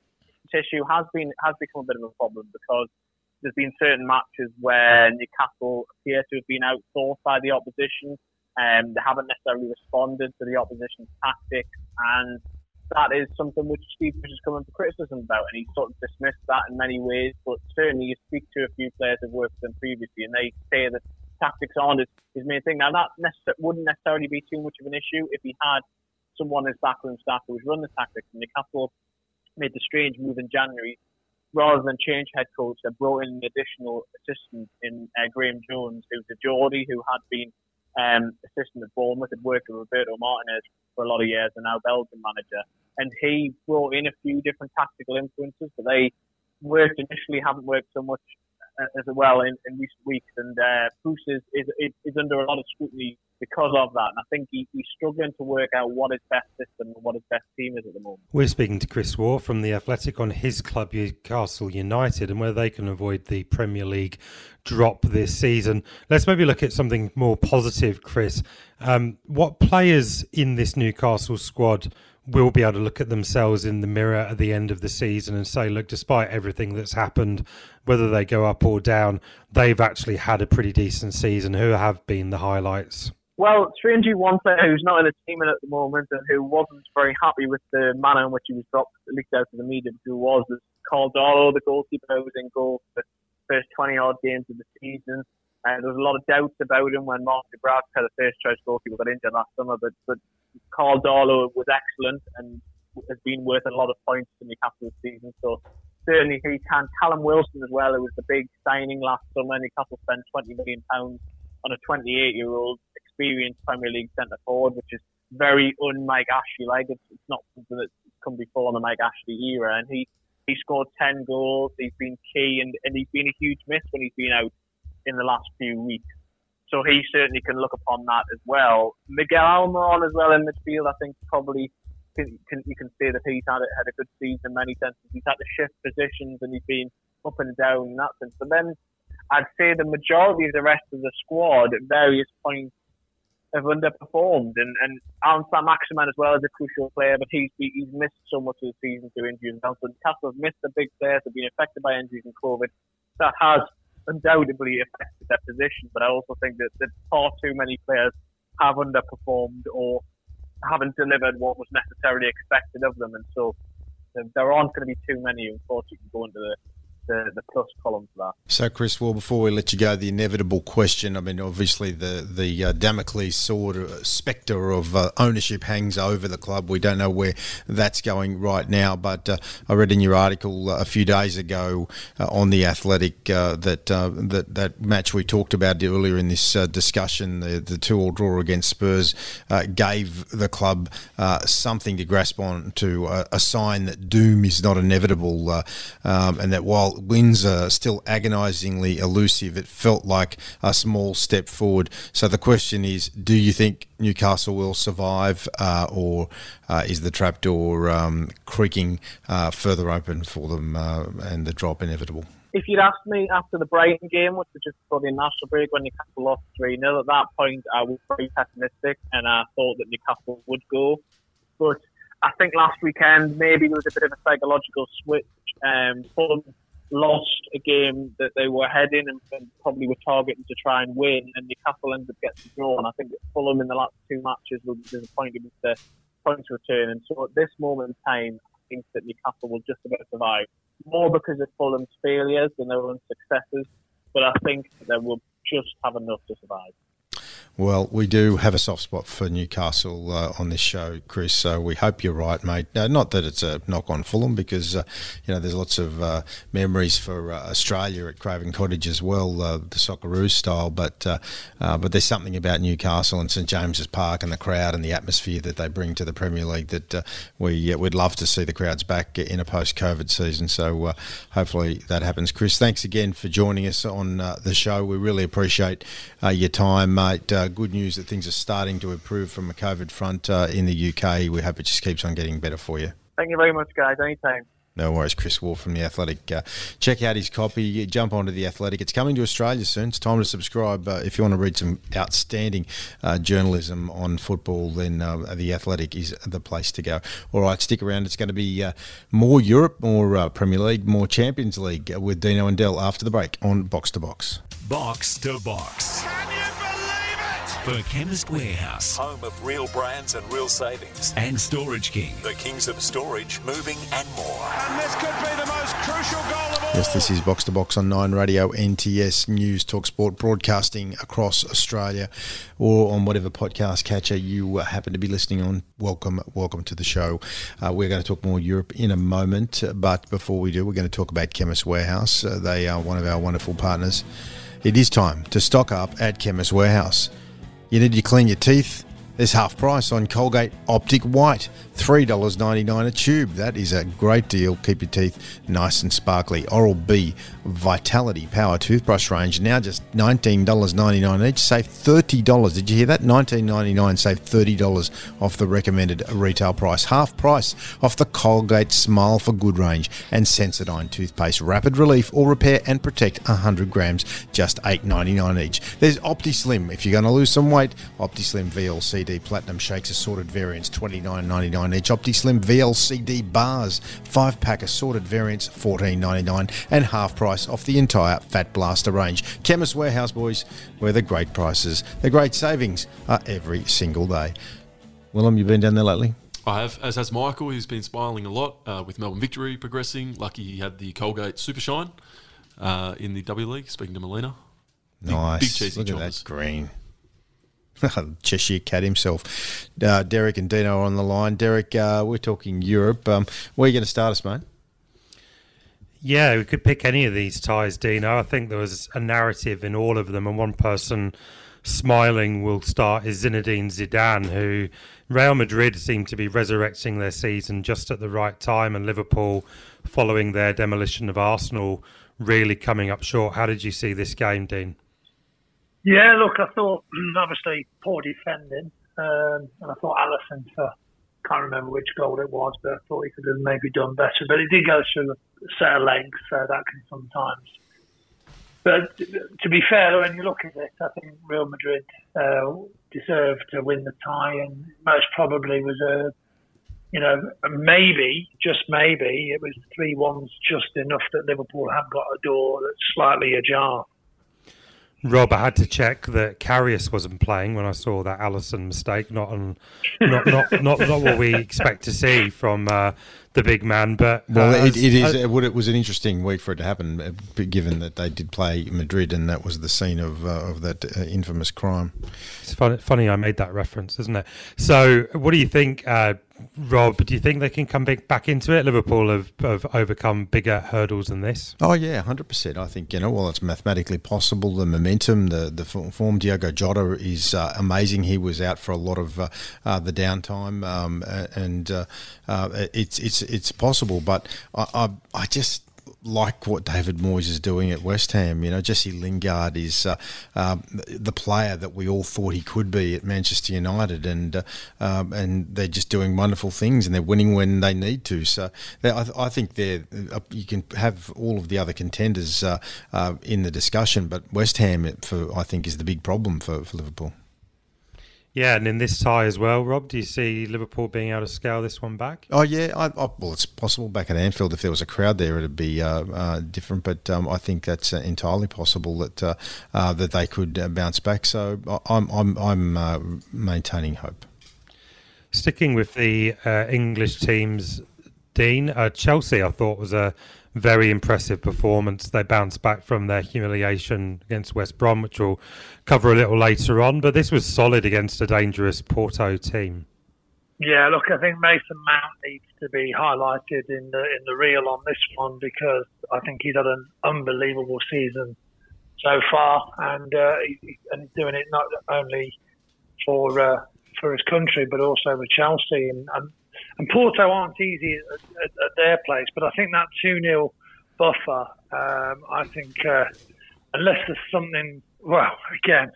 issue has been has become a bit of a problem because there's been certain matches where Newcastle appear to have been outthought by the opposition. Um, they haven't necessarily responded to the opposition's tactics, and that is something which Steve Bruce has come under criticism about, and he sort of dismissed that in many ways. But certainly, you speak to a few players who've worked with him previously, and they say that tactics aren't his, his main thing. Now, that necess- wouldn't necessarily be too much of an issue if he had someone as backroom staff who would run the tactics. And Newcastle made the strange move in January. Rather than change head coach, they brought in an additional assistant in uh, Graeme Jones, who's a Geordie who had been um, assistant at Bournemouth, had worked with Roberto Martinez for a lot of years, and now Belgian manager and he brought in a few different tactical influences, but they worked initially, haven't worked so much uh, as well in, in recent weeks. And uh, Bruce is, is, is under a lot of scrutiny because of that. And I think he, he's struggling to work out what his best system and what his best team is at the moment. We're speaking to Chris Waugh from The Athletic on his club, Newcastle United, and whether they can avoid the Premier League drop this season. Let's maybe look at something more positive, Chris. Um, what players in this Newcastle squad will be able to look at themselves in the mirror at the end of the season and say, look, despite everything that's happened, whether they go up or down, they've actually had a pretty decent season. Who have been the highlights? Well, strangely, one player who's not in the team at the moment and who wasn't very happy with the manner in which he was dropped, leaked out to the media, who was, is Karl Darlow, the goalkeeper who was in goal for the first 20 odd games of the season. There was a lot of doubts about him when Mark de Graaf, a first choice goalkeeper, got injured last summer, but, but Karl Darlow was excellent and has been worth a lot of points in Newcastle this season. So certainly he can. Callum Wilson as well, who was the big signing last summer. Newcastle spent 20 million pounds on a 28-year-old experienced Premier League centre forward, which is very un-Mike Ashley like. It's, it's not something that's come before in the Mike Ashley era, and he he scored 10 goals. He's been key, and, and he's been a huge miss when he's been out in the last few weeks. So he certainly can look upon that as well. Miguel Almiron as well in midfield, I think probably can, can, you can say that he's had a, had a good season in many senses. He's had to shift positions and he's been up and down in that sense. But then I'd say the majority of the rest of the squad at various points have underperformed. And, and Allan Saint-Maximin as well is a crucial player, but he's he's missed so much of the season through injuries. And so Newcastle have missed the big players, have been affected by injuries and COVID. That has undoubtedly affected their position, but I also think that, that far too many players have underperformed or haven't delivered what was necessarily expected of them, and so um, there aren't going to be too many, unfortunately, going to the the, the plus column for that. So, Chris, well, before we let you go, the inevitable question. I mean, obviously, the the uh, Damocles sword uh, spectre of uh, ownership hangs over the club. We don't know where that's going right now, but uh, I read in your article uh, a few days ago uh, on the Athletic that that that match we talked about earlier in this discussion, the the two all draw against Spurs, gave the club something to grasp on to a sign that doom is not inevitable, um, and that while wins are still agonisingly elusive, it felt like a small step forward. So the question is, do you think Newcastle will survive, uh, or uh, is the trapdoor um, creaking uh, further open for them uh, and the drop inevitable? If you'd asked me after the Brighton game, which was just before the national break when Newcastle lost 3 0, at that point I was very pessimistic and I thought that Newcastle would go. But I think last weekend maybe there was a bit of a psychological switch. Um, Fulham lost a game that they were heading and, and, probably were targeting to try and win, and Newcastle ended up getting drawn. I think Fulham in the last two matches were disappointed with the points return, and so at this moment in time, I think that Newcastle will just about survive. More because of Fulham's failures than their own successes, but I think they will just have enough to survive. Well, we do have a soft spot for Newcastle uh, on this show, Chris. So we hope you're right, mate. Uh, not that it's a knock on Fulham, because uh, you know there's lots of uh, memories for uh, Australia at Craven Cottage as well, uh, the Socceroos style. But but there's something about Newcastle and St James's Park and the crowd and the atmosphere that they bring to the Premier League that we would love to see the crowds back in a post-COVID season. So hopefully that happens. Chris, thanks again for joining us on the show. We really appreciate your time, mate uh, good news that things are starting to improve from a COVID front uh, in the UK. We hope it just keeps on getting better for you. Thank you very much, guys. Anytime. No worries, Chris Waugh from The Athletic. Uh, check out his copy. Jump onto The Athletic. It's coming to Australia soon. It's time to subscribe. Uh, if you want to read some outstanding uh, journalism on football, then uh, The Athletic is the place to go. All right, stick around. It's going to be uh, more Europe, more uh, Premier League, more Champions League with Dino and Dell after the break on Box to Box. Box to Box for Chemist Warehouse. Home of real brands and real savings. And Storage King. The kings of storage, moving and more. And this could be the most crucial goal of all. Yes, this is Box to Box on Nine Radio, NTS News, Talk Sport, broadcasting across Australia or on whatever podcast catcher you uh, happen to be listening on. Welcome, welcome to the show. Uh, we're going to talk more Europe in a moment, but before we do, we're going to talk about Chemist Warehouse. Uh, they are one of our wonderful partners. It is time to stock up at Chemist Warehouse. You need to clean your teeth. There's half price on Colgate Optic White. $3.99 a tube. That is a great deal. Keep your teeth nice and sparkly. Oral B Vitality Power Toothbrush range now just $19.99 each. Save $30. Did you hear that? $19.99 save $30 off the recommended retail price. Half price off the Colgate Smile for Good range and Sensodyne toothpaste. Rapid relief or repair and protect 100 grams, just $8.99 each. There's OptiSlim. If you're going to lose some weight, OptiSlim VLCD Platinum Shakes assorted variants, $29.99 99 each. OptiSlim VLCD bars, 5 pack assorted variants, $14.99 and half price off the entire Fat Blaster range. Chemist Warehouse Boys, where the great prices, the great savings are every single day. Willem, you've been down there lately? I have, as has Michael. He's been smiling a lot uh, with Melbourne victory progressing. Lucky he had the Colgate Super Shine uh, in the W League. Speaking to Melina, nice. Big, big cheesy Look choppers. at that green. Cheshire Cat himself. Uh, Derek and Dino are on the line. Derek, uh, we're talking Europe. Um, where are you going to start us, mate? Yeah, we could pick any of these ties, Dino. I think there was a narrative in all of them, and one person smiling will start is Zinedine Zidane, who Real Madrid seem to be resurrecting their season just at the right time, and Liverpool, following their demolition of Arsenal, really coming up short. How did you see this game, Dean? Yeah, look, I thought obviously poor defending, um, and I thought Alisson for can't remember which goal it was, but I thought he could have maybe done better. But he did go through a set of legs, so that can sometimes. But to be fair, when you look at it, I think Real Madrid uh, deserved to win the tie, and most probably was a, you know, maybe just maybe it was three ones just enough that Liverpool have got a door that's slightly ajar. Rob, I had to check that Karius wasn't playing when I saw that Alisson mistake. Not on, not not not, not what we expect to see from uh, the big man. But well, uh, it, it is. It, would- it was an interesting week for it to happen, uh, given that they did play Madrid, and that was the scene of uh, of that uh, infamous crime. It's funny, funny I made that reference, isn't it? So, what do you think, uh, Rob? Do you think they can come back into it? Liverpool have, have overcome bigger hurdles than this. Oh yeah, hundred percent. I think you know. Well, it's mathematically possible. The momentum, the the form. Diogo Jota is uh, amazing. He was out for a lot of uh, uh, the downtime, um, and uh, uh, it's it's it's possible. But I I, I just. Like what David Moyes is doing at West Ham, you know, Jesse Lingard is uh, uh, the player that we all thought he could be at Manchester United, and uh, um, and they're just doing wonderful things, and they're winning when they need to. So I, I think they're uh, you can have all of the other contenders uh, uh, in the discussion, but West Ham, for I think, is the big problem for, for Liverpool. Yeah, and in this tie as well, Rob, do you see Liverpool being able to scale this one back? Oh yeah, I, I, well, it's possible back at Anfield if there was a crowd there, it'd be uh, uh, different. But um, I think that's uh, entirely possible that uh, uh, that they could uh, bounce back. So I- I'm I'm I'm uh, maintaining hope. Sticking with the uh, English teams, Dean, uh, Chelsea, I thought was a very impressive performance. They bounced back from their humiliation against West Brom, which we'll cover a little later on. But this was solid against a dangerous Porto team. Yeah, look, I think Mason Mount needs to be highlighted in the in the reel on this one because I think he's had an unbelievable season so far, and uh, and doing it not only for uh, for his country but also with Chelsea and and, and Porto aren't easy at, at, at their place, but I think that two 0 buffer, um, I think uh, unless there's something, well, again,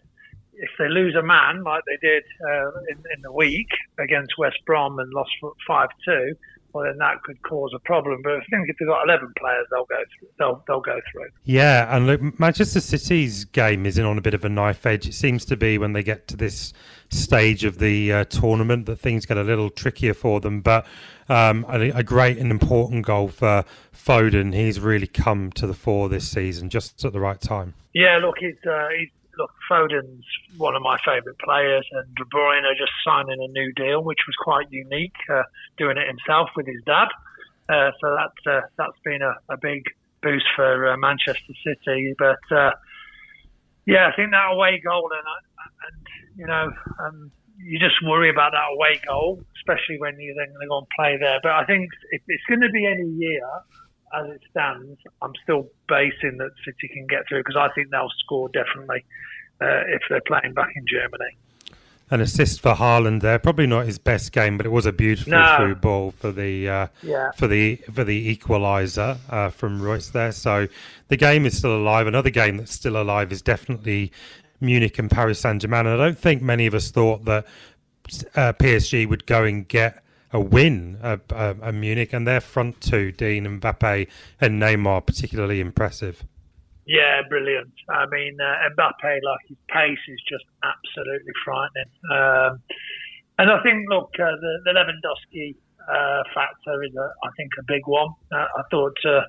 if they lose a man like they did uh, in, in the week against West Brom and lost five two, well then that could cause a problem. But I think if they've got eleven players, they'll go through. They'll they'll go through. Yeah, and look, Manchester City's game is in on a bit of a knife edge. It seems to be when they get to this stage of the uh, tournament that things get a little trickier for them. But um, a, a great and important goal for Foden. He's really come to the fore this season, just at the right time. Yeah, look, he's, uh, he's look Foden's one of my favourite players, and De Bruyne just signing a new deal, which was quite unique, uh, doing it himself with his dad. Uh, so that's uh, that's been a, a big boost for uh, Manchester City. But uh, yeah, I think that away goal, and, and you know, um, you just worry about that away goal, especially when you're then going to go and play there. But I think if it's going to be any year, as it stands, I'm still basing that City can get through because I think they'll score definitely uh, if they're playing back in Germany. An assist for Haaland there, probably not his best game, but it was a beautiful No. through ball for the uh, Yeah. for the for the equaliser uh, from Reus there. So the game is still alive. Another game that's still alive is definitely Munich and Paris Saint Germain. And I don't think many of us thought that uh, PSG would go and get a win at, uh, at Munich, and their front two, Dean, and Mbappe, and Neymar, particularly impressive. Yeah, brilliant. I mean, uh, Mbappe, like his pace is just absolutely frightening. Um, and I think, look, uh, the, the Lewandowski uh, factor is, a, I think, a big one. Uh, I thought uh,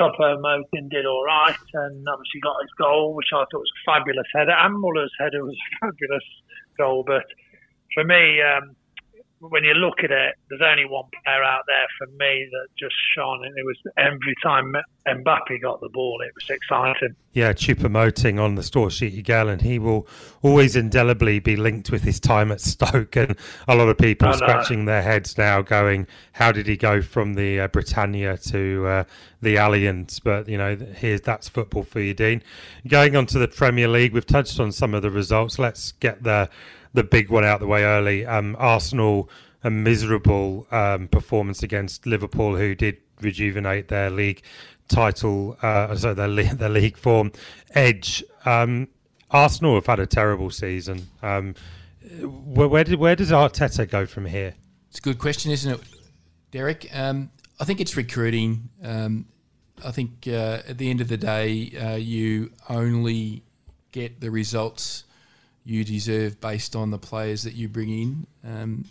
Choupo-Moting did all right, and obviously got his goal, which I thought was a fabulous header. And Muller's header was a fabulous goal. But for me, um, when you look at it, there's only one player out there for me that just shone, and it was every time Mbappe got the ball, it was exciting. Yeah, Choupo-Moting on the store sheet again, and he will always indelibly be linked with his time at Stoke. And a lot of people scratching their heads now, going, "How did he go from the uh, Britannia to uh, the Allianz?" But you know, here's that's football for you, Dean. Going on to the Premier League, we've touched on some of the results. Let's get the the big one out the way early. Um, Arsenal a miserable um, performance against Liverpool, who did rejuvenate their league title, uh, so their their league form edge. Um, Arsenal have had a terrible season. Um, where, where did where does Arteta go from here? It's a good question, isn't it, Derek? Um, I think it's recruiting. Um, I think uh, at the end of the day, uh, you only get the results you deserve based on the players that you bring in. Um,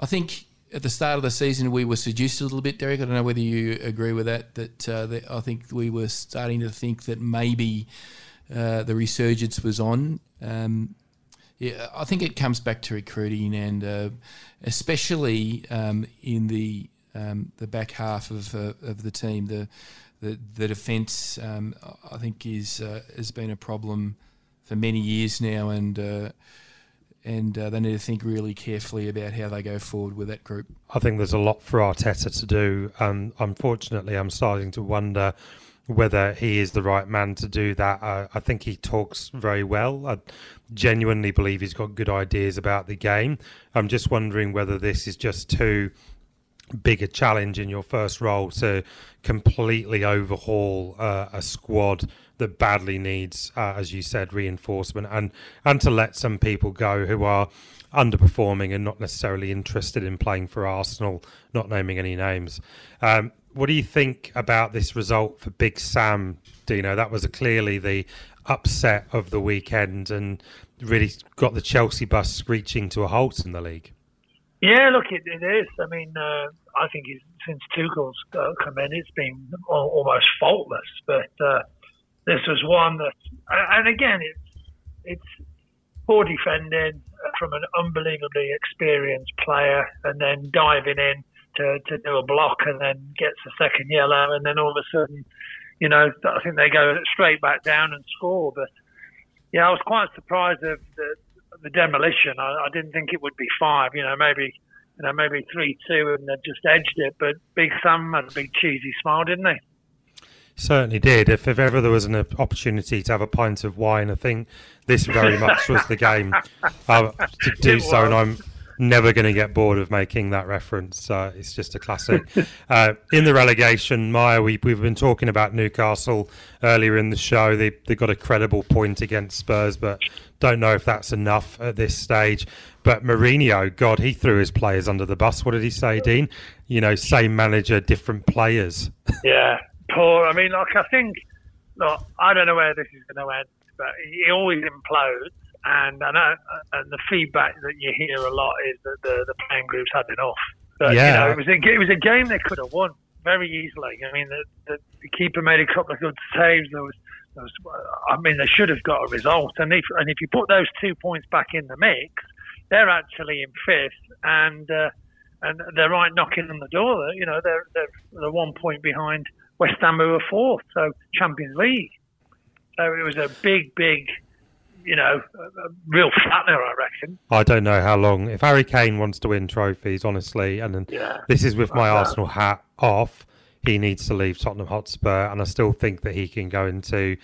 I think at the start of the season we were seduced a little bit, Derek. I don't know whether you agree with that. That, uh, that I think we were starting to think that maybe uh, the resurgence was on. Um, yeah, I think it comes back to recruiting and uh, especially um, in the um, the back half of uh, of the team. The the, the defence, um, I think, is uh, has been a problem for many years now, and uh, and uh, they need to think really carefully about how they go forward with that group. I think there's a lot for Arteta to do, and unfortunately, I'm starting to wonder whether he is the right man to do that. I think he talks very well. I genuinely believe he's got good ideas about the game. I'm just wondering whether this is just too big a challenge in your first role to completely overhaul uh, a squad that badly needs, uh, as you said, reinforcement, and and to let some people go who are underperforming and not necessarily interested in playing for Arsenal. Not naming any names. Um, what do you think about this result for Big Sam, Dino? That was clearly the upset of the weekend and really got the Chelsea bus screeching to a halt in the league. Yeah, look, it, it is. I mean, uh, I think since Tuchel's uh, come in, it's been almost faultless. But uh, this was one that, and again, it's it's poor defending from an unbelievably experienced player, and then diving in to, to do a block, and then gets a second yellow, and then all of a sudden, you know, I think they go straight back down and score. But yeah, I was quite surprised of the, the demolition. I, I didn't think it would be five. You know, maybe you know maybe three two, and they just edged it. But Big Sam had a big cheesy smile, didn't he? Certainly did. If, if ever there was an opportunity to have a pint of wine, I think this very much was the game uh, to do so. And I'm never going to get bored of making that reference. Uh, it's just a classic. Uh, in the relegation, Maya, we, we've been talking about Newcastle earlier in the show. They, they got a credible point against Spurs, but don't know if that's enough at this stage. But Mourinho, God, he threw his players under the bus. What did he say, Dean? You know, same manager, different players. Yeah, poor. I mean, like I think, look, I don't know where this is going to end, but he always implodes. And I know, and the feedback that you hear a lot is that the, the playing groups had enough. But, yeah. you know, it was a it was a game they could have won very easily. I mean, the, the, the keeper made a couple of good saves. There was, there was, I mean, they should have got a result. And if and if you put those two points back in the mix, they're actually in fifth, and uh, and they're right knocking on the door. You know, they're they're, they're one point behind West Ham were fourth, so Champions League. So it was a big, big, you know, a real flattener, I reckon. I don't know how long. If Harry Kane wants to win trophies, honestly, and yeah, this is with my Arsenal hat off, he needs to leave Tottenham Hotspur, and I still think that he can go into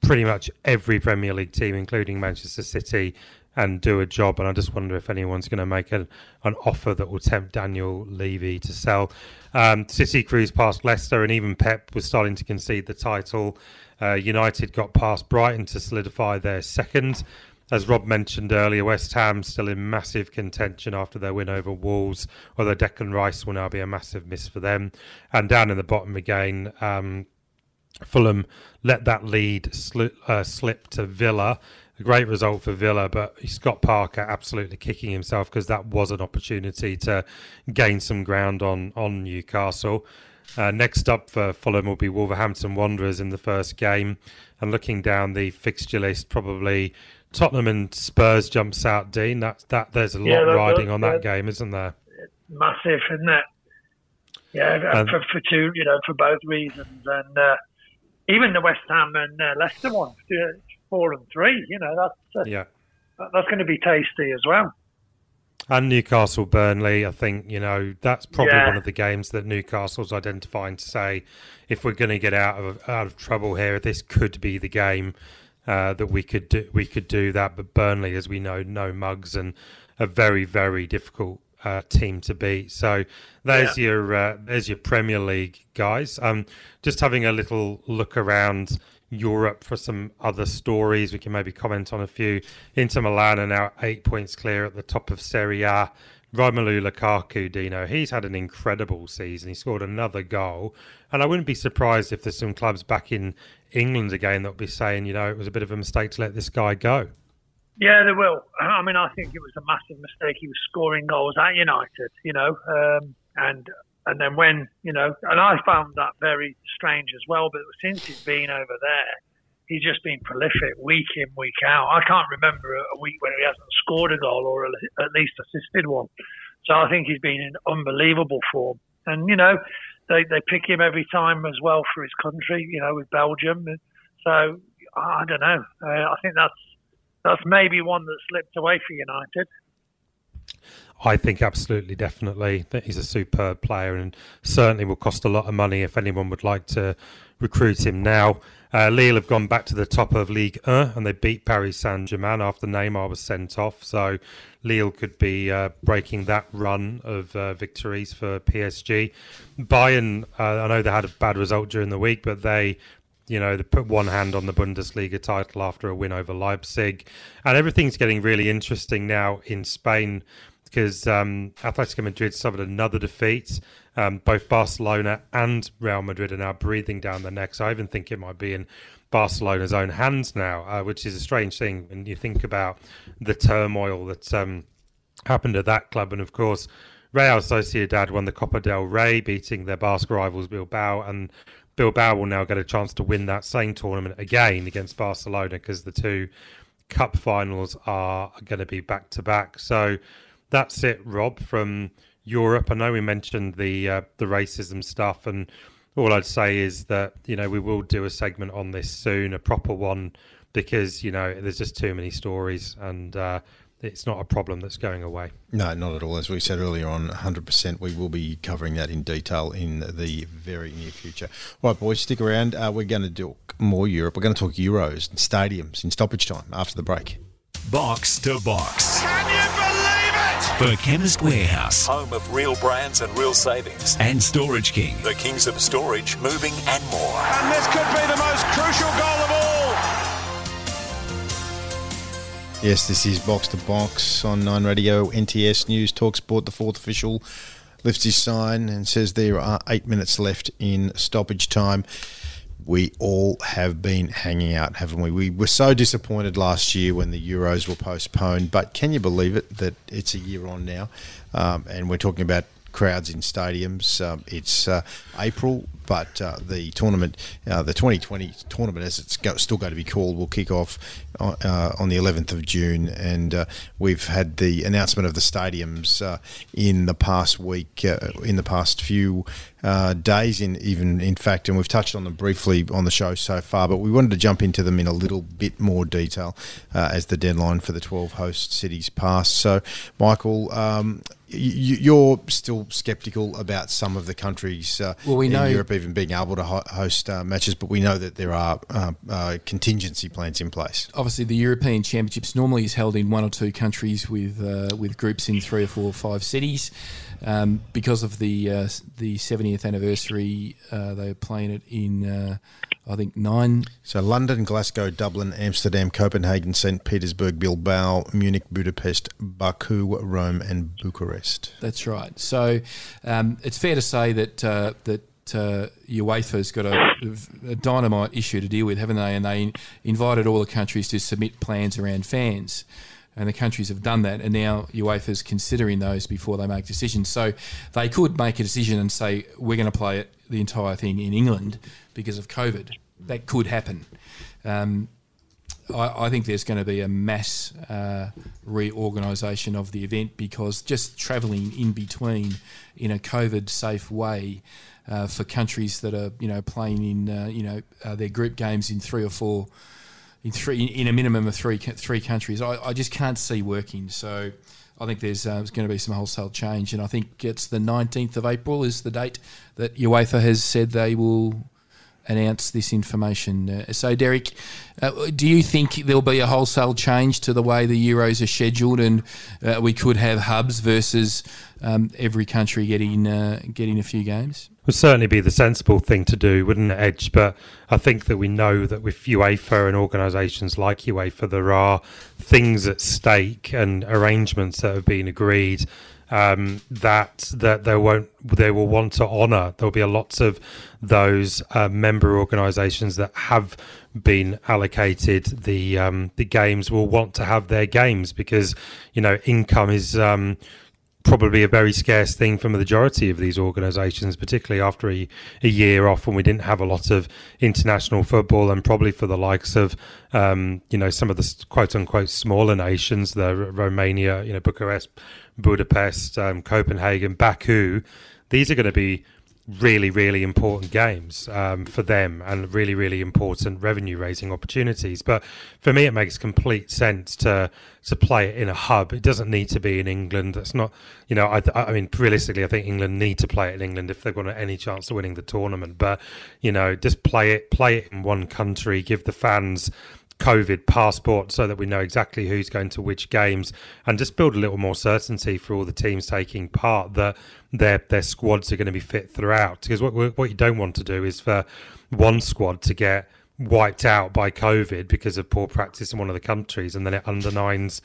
pretty much every Premier League team, including Manchester City, and do a job. And I just wonder if anyone's going to make an, an offer that will tempt Daniel Levy to sell. Um, City cruised past Leicester, and even Pep was starting to concede the title. Uh, United got past Brighton to solidify their second. As Rob mentioned earlier, West Ham still in massive contention after their win over Wolves, although Declan Rice will now be a massive miss for them. And down in the bottom again, um, Fulham let that lead sli- uh, slip to Villa a great result for Villa, but Scott Parker absolutely kicking himself because that was an opportunity to gain some ground on on Newcastle. Uh, next up for Fulham will be Wolverhampton Wanderers in the first game, and looking down the fixture list, probably Tottenham and Spurs jumps out. Dean, that that there's a lot yeah, riding on that game, isn't there? Massive, isn't it? Yeah, um, for, for two, you know, for both reasons, and uh, even the West Ham and uh, Leicester one four and three. You know, that's uh, yeah, that's going to be tasty as well. And Newcastle Burnley, I think you know that's probably yeah. one of the games that Newcastle's identifying to say, if we're going to get out of out of trouble here, this could be the game uh, that we could do, we could do that. But Burnley, as we know, no mugs and a very very difficult uh, team to beat. So there's yeah. your uh, there's your Premier League guys. Um, just having a little look around Europe for some other stories. We can maybe comment on a few. Inter Milan are now eight points clear at the top of Serie A. Romelu Lukaku, Dino, he's had an incredible season. He scored another goal. And I wouldn't be surprised if there's some clubs back in England again that will be saying, you know, it was a bit of a mistake to let this guy go. Yeah, they will. I mean, I think it was a massive mistake. He was scoring goals at United, you know, um, and and then when you know, and I found that very strange as well. But since he's been over there, he's just been prolific week in, week out. I can't remember a week when he hasn't scored a goal or at least assisted one. So I think he's been in unbelievable form. and you know they they pick him every time as well for his country. You know, with Belgium. So I don't know. Uh, I think that's that's maybe one that slipped away for United. I think absolutely, definitely that he's a superb player and certainly will cost a lot of money if anyone would like to recruit him now. Uh, Lille have gone back to the top of League 1 and they beat Paris Saint Germain after Neymar was sent off. So Lille could be uh, breaking that run of uh, victories for PSG. Bayern, uh, I know they had a bad result during the week, but they you know, they put one hand on the Bundesliga title after a win over Leipzig. And everything's getting really interesting now in Spain because um, Atletico Madrid suffered another defeat. Um, both Barcelona and Real Madrid are now breathing down their necks. I even think it might be in Barcelona's own hands now, uh, which is a strange thing when you think about the turmoil that um, happened at that club. And of course, Real Sociedad won the Copa del Rey, beating their Basque rivals Bilbao, and Bilbao will now get a chance to win that same tournament again against Barcelona because the two cup finals are going to be back to back. So that's it, Rob, from Europe. I know we mentioned the uh, the racism stuff, and all I'd say is that you know we will do a segment on this soon, a proper one, because you know there's just too many stories, and uh, it's not a problem that's going away. No, not at all. As we said earlier on, 100%, we will be covering that in detail in the very near future. All right, boys, stick around. Uh, we're going to do more Europe. We're going to talk Euros and stadiums in stoppage time after the break. Box to box. Can you believe it? For Chemist Warehouse. Home of real brands and real savings. And Storage King. The kings of storage, moving and more. And this could be the most crucial goal of all. Yes, this is Box to Box on Nine Radio, NTS News, Talk Sport. The fourth official lifts his sign and says there are eight minutes left in stoppage time. We all have been hanging out, haven't we? We were so disappointed last year when the Euros were postponed, but can you believe it that it's a year on now? Um, and we're talking about crowds in stadiums. Um, it's uh, April, but uh, the tournament, uh, the 2020 tournament, as it's go, still going to be called, will kick off uh, on the 11th of June. And uh, we've had the announcement of the stadiums uh, in the past week, in the past few days, in even in fact, and we've touched on them briefly on the show so far, but we wanted to jump into them in a little bit more detail as the deadline for the 12 host cities passed. So, Michael, um, you're still sceptical about some of the countries uh, well, we know, in Europe even being able to host uh, matches, but we know that there are uh, uh, contingency plans in place. Obviously, the European Championships normally is held in one or two countries with uh, with groups in three or four or five cities. Um, because of the uh, the 70th anniversary, they're playing it in I think nine. So London, Glasgow, Dublin, Amsterdam, Copenhagen, St. Petersburg, Bilbao, Munich, Budapest, Baku, Rome, and Bucharest. That's right. So um, it's fair to say that uh, that uh, UEFA's got a, a, dynamite issue to deal with, haven't they? And they invited all the countries to submit plans around fans. And the countries have done that, and now UEFA is considering those before they make decisions. So they could make a decision and say, we're going to play it, the entire thing in England because of COVID. That could happen. Um, I, I, think there's going to be a mass uh, reorganisation of the event because just travelling in between in a COVID safe way uh, for countries that are you know playing in uh, you know uh, their group games in three or four in three in a minimum of three three countries I, I just can't see working so I think there's, uh, going to be some wholesale change and I think it's the 19th of April is the date that UEFA has said they will announce this information. Uh, so, Derek, uh, do you think there'll be a wholesale change to the way the Euros are scheduled, and uh, we could have hubs versus um, every country getting uh, getting a few games? Would certainly be the sensible thing to do, wouldn't it, Edge? But I think that we know that with UEFA and organisations like UEFA, there are things at stake and arrangements that have been agreed um, that that they won't they will want to honour. There'll be a lots of those uh, member organisations that have been allocated the um, the games will want to have their games because you know income is. Um, probably a very scarce thing for the majority of these organisations, particularly after a, a, year off when we didn't have a lot of international football, and probably for the likes of, um, you know, some of the quote unquote smaller nations, the Romania, you know, Bucharest, Budapest, um, Copenhagen, Baku, these are going to be really, really important games um, for them and really, really important revenue raising opportunities. But for me, it makes complete sense to to play it in a hub. It doesn't need to be in England. That's not, you know, I, I mean, realistically, I think England need to play it in England if they've got any chance of winning the tournament. But you know, just play it, play it in one country, give the fans COVID passport so that we know exactly who's going to which games and just build a little more certainty for all the teams taking part that their their squads are going to be fit throughout. Because what what you don't want to do is for one squad to get wiped out by COVID because of poor practice in one of the countries, and then it undermines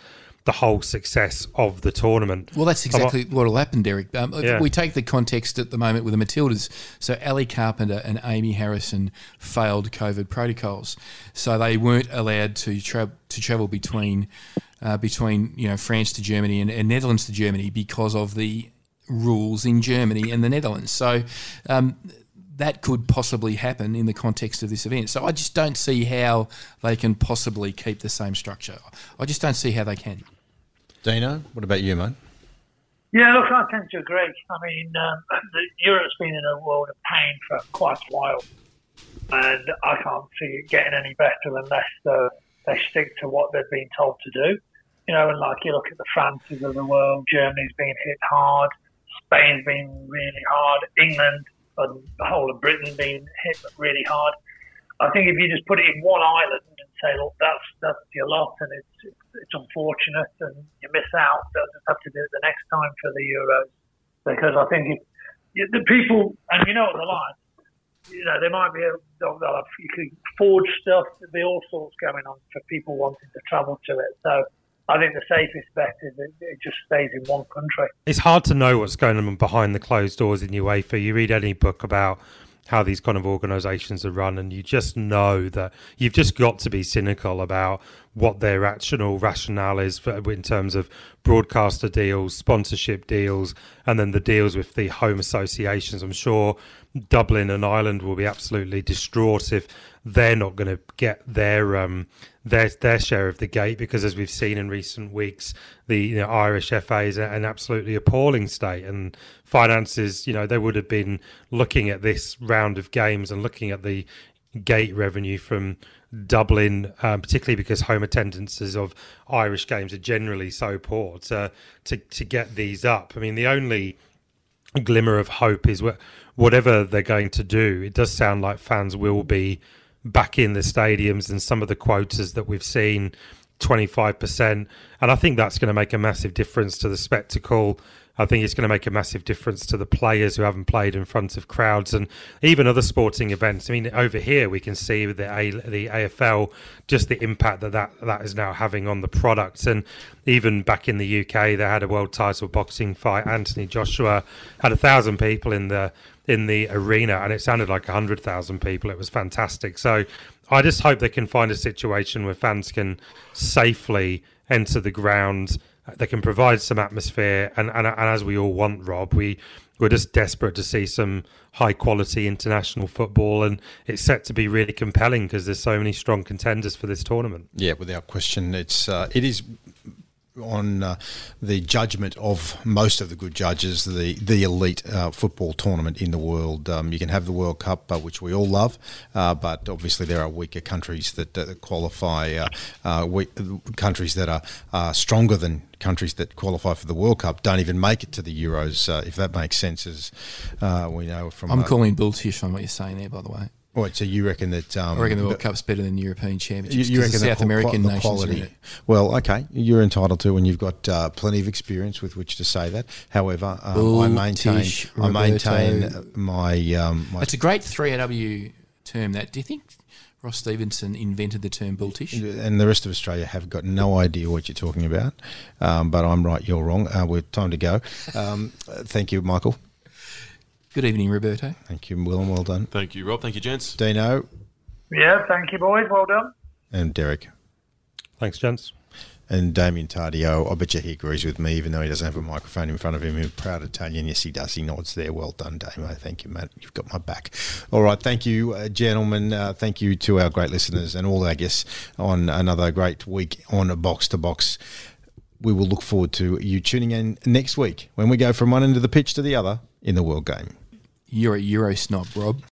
the whole success of the tournament. Well, that's exactly what will happen, Derek. Um, Yeah. We take the context at the moment with the Matildas. So Ellie Carpenter and Amy Harrison failed COVID protocols, so they weren't allowed to tra- to travel between uh, between you know France to Germany and, and Netherlands to Germany because of the rules in Germany and the Netherlands. So. Um, that could possibly happen in the context of this event. So I just don't see how they can possibly keep the same structure. I just don't see how they can. Dino, what about you, mate? Yeah, look, I tend to agree. I mean, um, Europe's been in a world of pain for quite a while, and I can't see it getting any better unless uh, they stick to what they've been told to do. You know, and like you look at the Frances of the world, Germany's been hit hard, Spain's been really hard, England and the whole of Britain being hit really hard. I think if you just put it in one island and say, look, that's that's your lot, and it's it's unfortunate, and you miss out, they'll just have to do it the next time for the Euros, because I think if, the people, and you know what they're you know, they might be able, they'll, they'll have, you could forge stuff, there'll be all sorts going on for people wanting to travel to it. So I think the safest bet is it just stays in one country. It's hard to know what's going on behind the closed doors in UEFA. You read any book about how these kind of organisations are run, and you just know that you've just got to be cynical about what their rational rationale is for, in terms of broadcaster deals, sponsorship deals, and then the deals with the home associations. I'm sure Dublin and Ireland will be absolutely distraught if they're not going to get their um, their their share of the gate because, as we've seen in recent weeks, the you know, Irish FA is an absolutely appalling state, and finances. You know, they would have been looking at this round of games and looking at the gate revenue from Dublin, um, particularly because home attendances of Irish games are generally so poor to to to get these up. I mean, the only glimmer of hope is wh- whatever they're going to do. It does sound like fans will be back in the stadiums, and some of the quotas that we've seen. 25%. And I think that's going to make a massive difference to the spectacle. I think it's going to make a massive difference to the players who haven't played in front of crowds and even other sporting events. I mean, over here we can see the A, the AFL just the impact that, that that is now having on the product. And even back in the UK, they had a world title boxing fight. Anthony Joshua had a thousand people in the in the arena, and it sounded like hundred thousand people. It was fantastic. So I just hope they can find a situation where fans can safely enter the ground they can provide some atmosphere, and, and, and as we all want, Rob, we we're just desperate to see some high quality international football, and it's set to be really compelling because there's so many strong contenders for this tournament. Yeah, without question, it's uh, it is on uh, the judgment of most of the good judges, the the elite uh, football tournament in the world. Um, you can have the World Cup, uh, which we all love, uh, but obviously there are weaker countries that, that qualify, uh, uh, weak, countries that are uh, stronger than countries that qualify for the World Cup don't even make it to the Euros, uh, if that makes sense, as uh, we know from. I'm calling bulltish on what you're saying there, by the way. Right, so you reckon that? Um, I reckon the World Cup's better than the European Championships. you reckon the the South American the nations quality? it. Well, okay, you're entitled to, and you've got uh, plenty of experience with which to say that. However, um, I maintain, Bull-tish, I maintain my um, my It's a great 3AW term. That do you think Ross Stevenson invented the term bulltish? and the rest of Australia have got no idea what you're talking about. Um, but I'm right, you're wrong. Uh, we're time to go. Um, thank you, Michael. Good evening, Roberto. Thank you, and Well done. Thank you, Rob. Thank you, gents. Dino Yeah, thank you, boys. Well done. and Derek. Thanks, gents. And Damien Tardio, I bet you he agrees with me, even though he doesn't have a microphone in front of him. He's a proud Italian. Yes, he does. He nods there. Well done, Damo. Thank you, mate. You've got my back. All right. Thank you, uh, gentlemen. Uh, thank you to our great listeners and all our guests on another great week on a Box to Box. We will look forward to you tuning in next week when we go from one end of the pitch to the other in the World Game. You're a Euro snob, Rob.